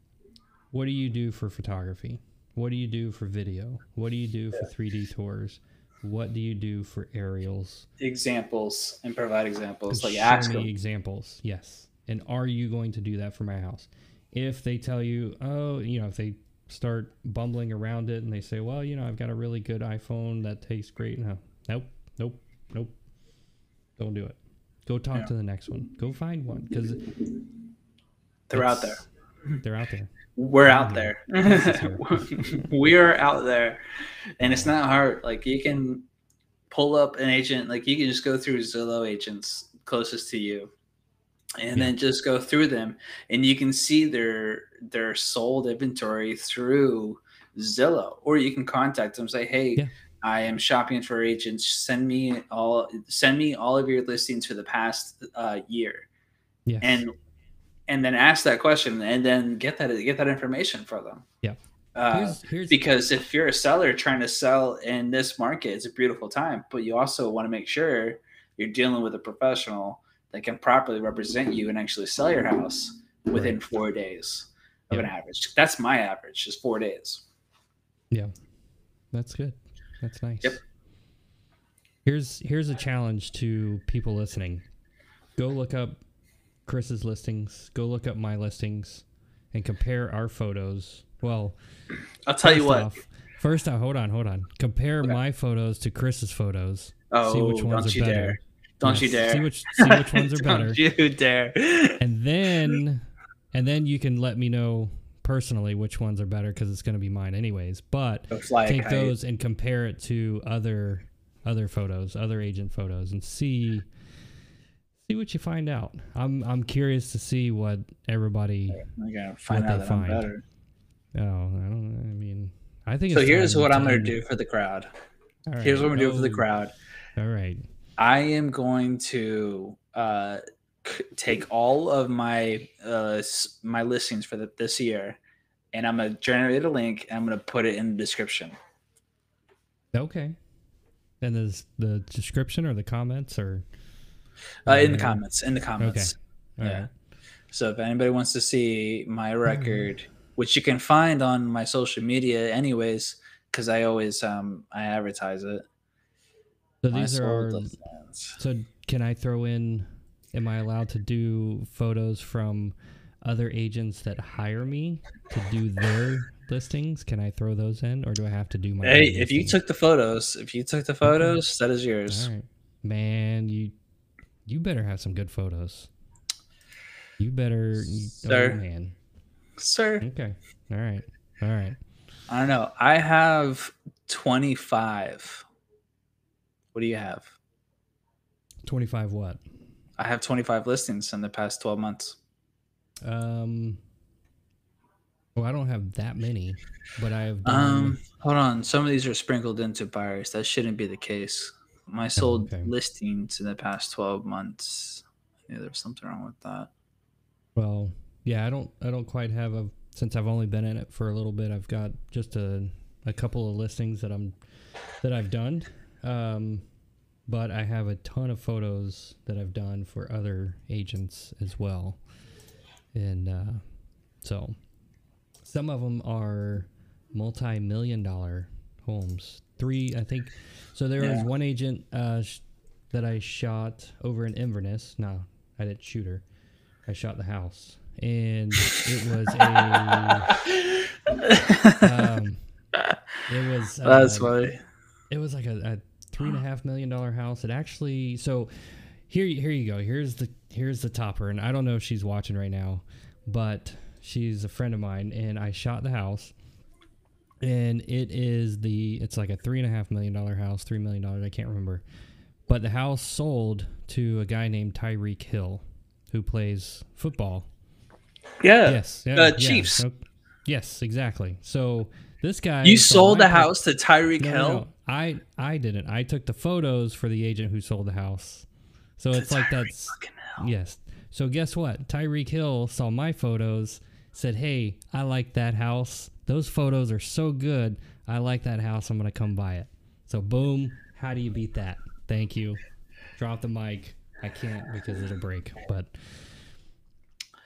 what do you do for photography? What do you do for video? What do you do for 3D tours? What do you do for aerials? Examples and provide examples. Like ask me them. examples. Yes. And are you going to do that for my house? If they tell you, oh, you know, if they start bumbling around it and they say, well, you know, I've got a really good iPhone that takes great. No, nope, nope, nope. Don't do it. Go talk Yeah. to the next one. Go find one because They're out there. They're out there. We're out Yeah. there. we are out there, and it's not hard. Like you can pull up an agent. Like you can just go through Zillow agents closest to you, and Yeah. then just go through them, and you can see their their sold inventory through Zillow, or you can contact them. Say, hey. Yeah. I am shopping for agents. Send me all. Send me all of your listings for the past uh, year Yes. and and then ask that question and then get that get that information for them Yeah. uh, here's, here's because if you're a seller trying to sell in this market it's a beautiful time but you also want to make sure you're dealing with a professional that can properly represent you and actually sell your house within Right. four days of an average that's my average is four days Yeah, That's good. That's nice. Yep. Here's here's a challenge to people listening. Go look up Chris's listings. Go look up my listings, and compare our photos. Well, i'll tell you what Off, first off, hold on, hold on. Compare Okay. my photos to Chris's photos. oh see which oh, ones don't are you better. dare don't you dare See which see which ones are better. don't you dare and then and then you can let me know personally which ones are better because it's going to be mine anyways. But take those and compare it to other other photos, other agent photos, and see see what you find out. I'm I'm curious to see what everybody. i gotta find what out they find. better Oh, I don't. I mean, I think. so it's here's what i'm gonna do for the crowd All right. here's what i'm gonna do for the Oh, crowd All right. I am going to uh, c- take all of my uh, s- my listings for the, this year, and I'm gonna generate a link and I'm gonna put it in the description. Okay. And there's the description or the comments or. Uh, in the comments, in the comments. All yeah. right. So if anybody wants to see my record, which you can find on my social media, anyways, because I always um I advertise it. So My these are our. So can I throw in? Am I allowed to do photos from other agents that hire me to do their listings? Can I throw those in, or do I have to do my? Hey, if you took the photos, if you took the photos, that is yours. all right, man, you you better have some good photos. You better, oh, Sir. oh man. Sir, Okay, all right, all right. I don't know. I have 25. What do you have? Twenty five what? I have 25 listings in the past 12 months. Um. Well, I don't have that many, but I have done. Um, hold on. Some of these are sprinkled into buyers. That shouldn't be the case. My sold Oh, okay. listings in the past 12 months. Yeah, there's something wrong with that. Well, yeah, I don't I don't quite have a since I've only been in it for a little bit. I've got just a a couple of listings that I'm that I've done. Um but I have a ton of photos that I've done for other agents as well. And uh so some of them are multi-million dollar homes. Three, I think. So there was one agent uh, sh- that I shot over in Inverness. No, I didn't shoot her. I shot the house, and it was a. Um, it was. That's uh, funny. it was like a, a three and a half million dollar house. It actually so here here you go. Here's the here's the topper, and I don't know if she's watching right now, but she's a friend of mine, and I shot the house, and it is the it's like a three and a half million dollar house, three million dollars. I can't remember, but the house sold to a guy named Tyreek Hill, who plays football Yeah. yes. Yeah, uh. Chiefs. Yes, exactly. So this guy You sold the house to Tyreek no, Hill? no. I I didn't. I took the photos for the agent who sold the house. So it's like that's yes. So guess what? Tyreek Hill saw my photos, said, "Hey, I like that house. Those photos are so good. I like that house. I'm gonna come buy it." So boom. How do you beat that? Thank you. Drop the mic. I can't because it'll break. But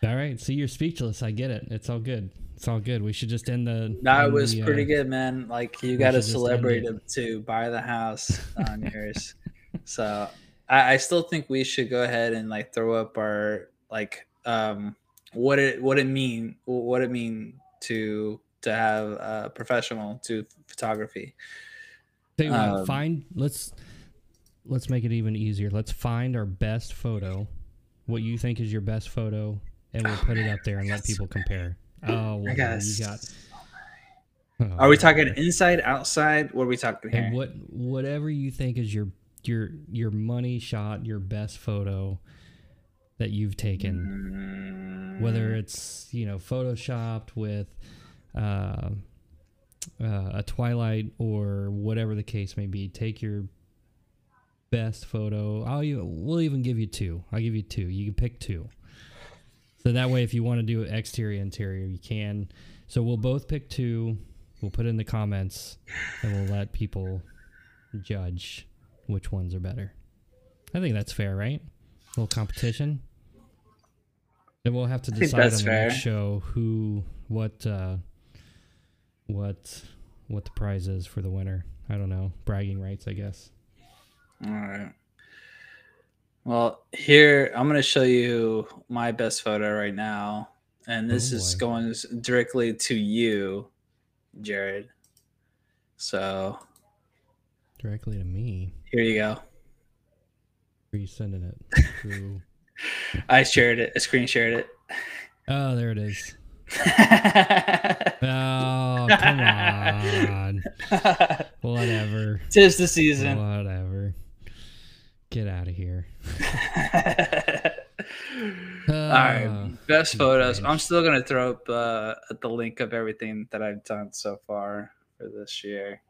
all right. See, you're speechless. I get it. It's all good. It's all good. We should just end the. That end was the, pretty uh, good, man. Like you got a should just end celebrity it. to, to buy the house on yours. So I, I still think we should go ahead and like throw up our like um what it what it mean what it mean to to have a professional to photography. What, Um, find let's let's make it even easier. Let's find our best photo, what you think is your best photo, and we'll Oh, put it up there and let people so compare. Oh, well, I got. you got. Are we Oh, talking inside, outside? What are we talking here? And what whatever you think is your your your money shot, your best photo that you've taken, Mm, whether it's you know photoshopped with uh, uh, a twilight or whatever the case may be. Take your best photo. I'll even, we'll even give you two. I'll give you two. You can pick two. So that way, if you want to do exterior interior, you can. So we'll both pick two. We'll put in the comments, and we'll let people judge which ones are better. I think that's fair, right? A little competition. And we'll have to decide on the next show who, what, uh, what, what the prize is for the winner. I don't know. Bragging rights, I guess. All right. Well, here I'm going to show you my best photo right now, and oh, this Oh, is going directly to you, Jared. So Directly to me. here you go. Are you sending it through? I shared it. I screen shared it. oh, there it is. Oh, come on. Whatever. Tis the season. Whatever. Get out of here. All right, best photos. I'm still gonna throw up uh, the link of everything that I've done so far for this year,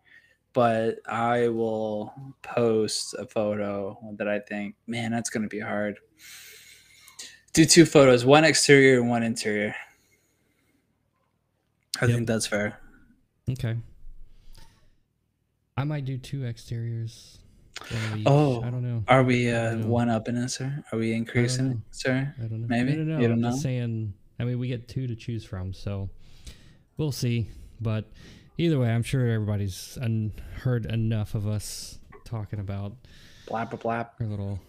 but I will post a photo that I think, man, that's gonna be hard. Do two photos, one exterior and one interior. I Yep. think that's fair. Okay. I might do two exteriors. Oh, I don't know. Are we uh, know. one up in it, sir? Are we increasing it, know. sir? I don't know. Maybe? No, no, no. You don't I'm know? just saying. I mean, we get two to choose from, so we'll see. But either way, I'm sure everybody's un- heard enough of us talking about Blap blap blap. our little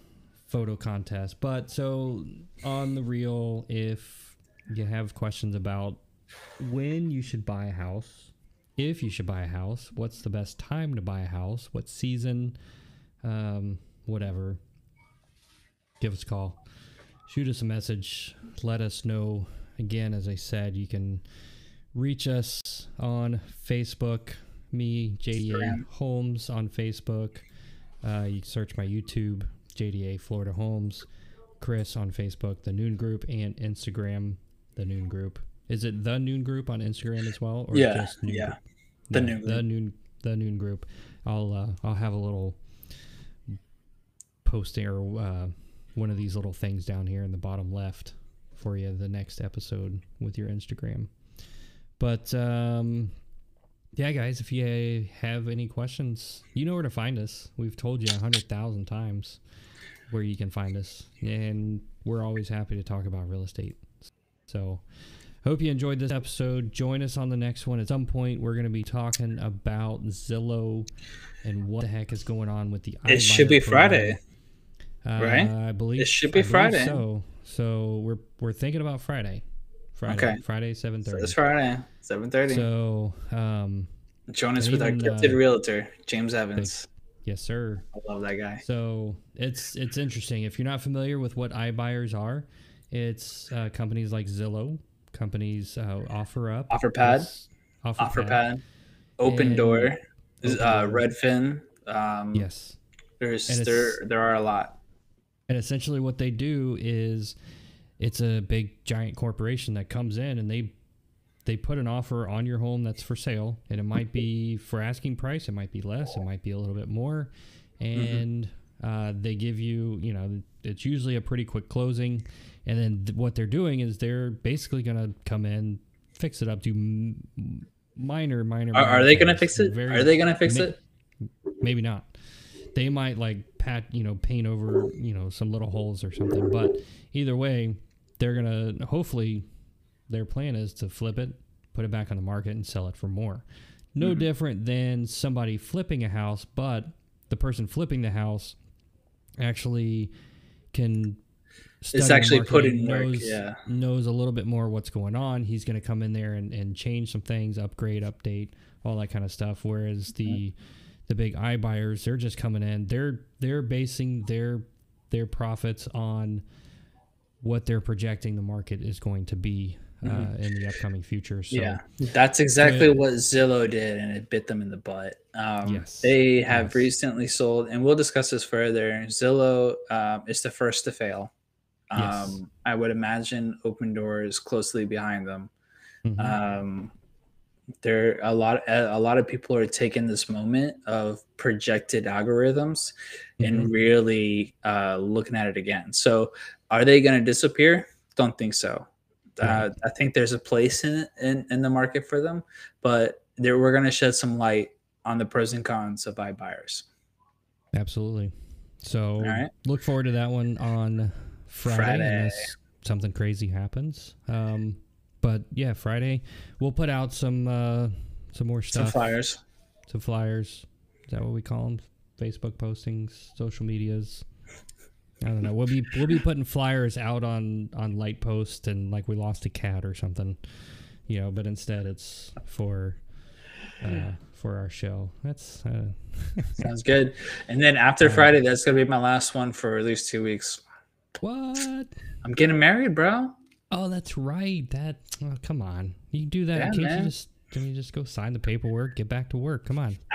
photo contest. But so on the real, if you have questions about when you should buy a house, if you should buy a house, what's the best time to buy a house, what season, um, whatever, give us a call. Shoot us a message. Let us know. Again, as I said, you can reach us on Facebook. Me, JDA. Homes on Facebook. Uh, you can search my YouTube, JDA Florida Homes. Chris on Facebook, the Neun Group, and Instagram, the Neun Group. Is it the Neun Group on Instagram as well, or Yeah, just Neun yeah. Group? The No, Neun the Group. Neun, the Neun Group. I'll uh, I'll have a little posting or uh, one of these little things down here in the bottom left for you the next episode with your Instagram. But um, yeah, guys, if you have any questions, you know where to find us. We've told you a hundred thousand times where you can find us, and we're always happy to talk about real estate. So, hope you enjoyed this episode. Join us on the next one. At some point, we're going to be talking about Zillow and what the heck is going on with the. It should be program. Friday. Uh, right? I believe It should be I Friday. So, so we're we're thinking about Friday. Friday. Okay. Friday, seven So it's Friday, seven thirty. So, um, Join us with our gifted uh, realtor, James Evans. yes, sir. I love that guy. So it's it's interesting. If you're not familiar with what iBuyers are, it's uh, companies like Zillow, companies uh, OfferUp, OfferPad. OfferPad. OfferPad, Open And Door, Open uh, Redfin. Um, Yes, there's there there are a lot. And essentially what they do is it's a big giant corporation that comes in and they they put an offer on your home that's for sale. And it might be for asking price. It might be less. It might be a little bit more. And uh, they give you you know it's usually a pretty quick closing. And then th- what they're doing is they're basically going to come in fix it up do m- minor minor, Are, minor are they gonna fix it? Are they gonna fix ma- it? maybe not. They might like pat you know paint over you know some little holes or something but either way they're gonna hopefully their plan is to flip it put it back on the market and sell it for more no Mhm. different than somebody flipping a house but the person flipping the house actually can It's actually put in work. knows, Yeah. knows a little bit more what's going on he's going to come in there and, and change some things upgrade update all that kind of stuff whereas the the big iBuyers they're just coming in they're they're basing their their profits on what they're projecting the market is going to be uh, Mhm. in the upcoming future. So yeah, that's exactly what Zillow did, and it bit them in the butt. Um, Yes, They have yes. recently sold, and we'll discuss this further. Zillow um, is the first to fail. Um, Yes. I would imagine Opendoor's closely behind them. mhm, Um, there a lot a lot of people are taking this moment of projected algorithms mhm. and really uh, looking at it again. So, are they going to disappear? Don't think so. Uh, I think there's a place in, in in the market for them, but there we're going to shed some light on the pros and cons of iBuyers. absolutely. So right. look forward to that one on Friday, Friday. unless something crazy happens. Um, but yeah, Friday we'll put out some uh, some more stuff. Some flyers. some flyers. Is that what we call them? Facebook postings, social medias. I don't know. We'll be we'll be putting flyers out on on light post and like we lost a cat or something, you know. But instead, it's for uh, for our show. That's uh, Sounds good. And then after right. Friday, that's going to be my last one for at least two weeks. what? I'm getting married, bro. Oh, that's right. That oh, come on. You can do that. Yeah, Can't man. you just can you just go sign the paperwork, get back to work? Come on.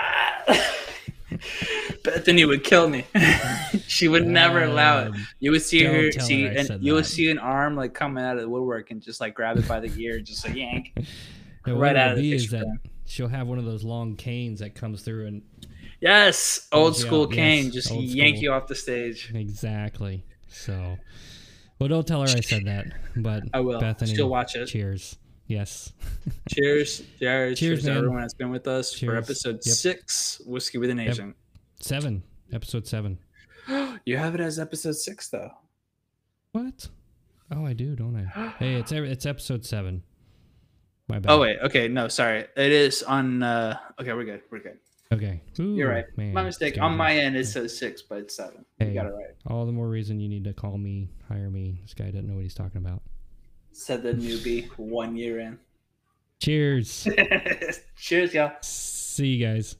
Bethany would kill me. she would never allow it. Um, You would see her see her you would see an arm like coming out of the woodwork and just like grab it by the ear, just like yank. no, right out of the is that she'll have one of those long canes that comes through and Yes, old school yes, cane, just yank school. you off the stage. exactly. So, well, don't tell her I said that. But I will. Bethany, She'll watch it. cheers. Yes. Cheers, Jared. Cheers, Cheers, to everyone that's been with us for episode Yep. six, Whiskey with an Yep. Agent. Seven. Episode seven. you have it as episode six, though. What? Oh, I do, don't I? Hey, it's it's episode seven. My bad. Oh wait, okay, no, sorry. It is on. uh Okay, we're good. We're good. Okay. You're right. Man, my mistake. On my end, it says six, but it's seven. Hey. You got it right. All the more reason you need to call me, hire me. This guy doesn't know what he's talking about. Said the newbie one year in. Cheers. Cheers, y'all. See you guys.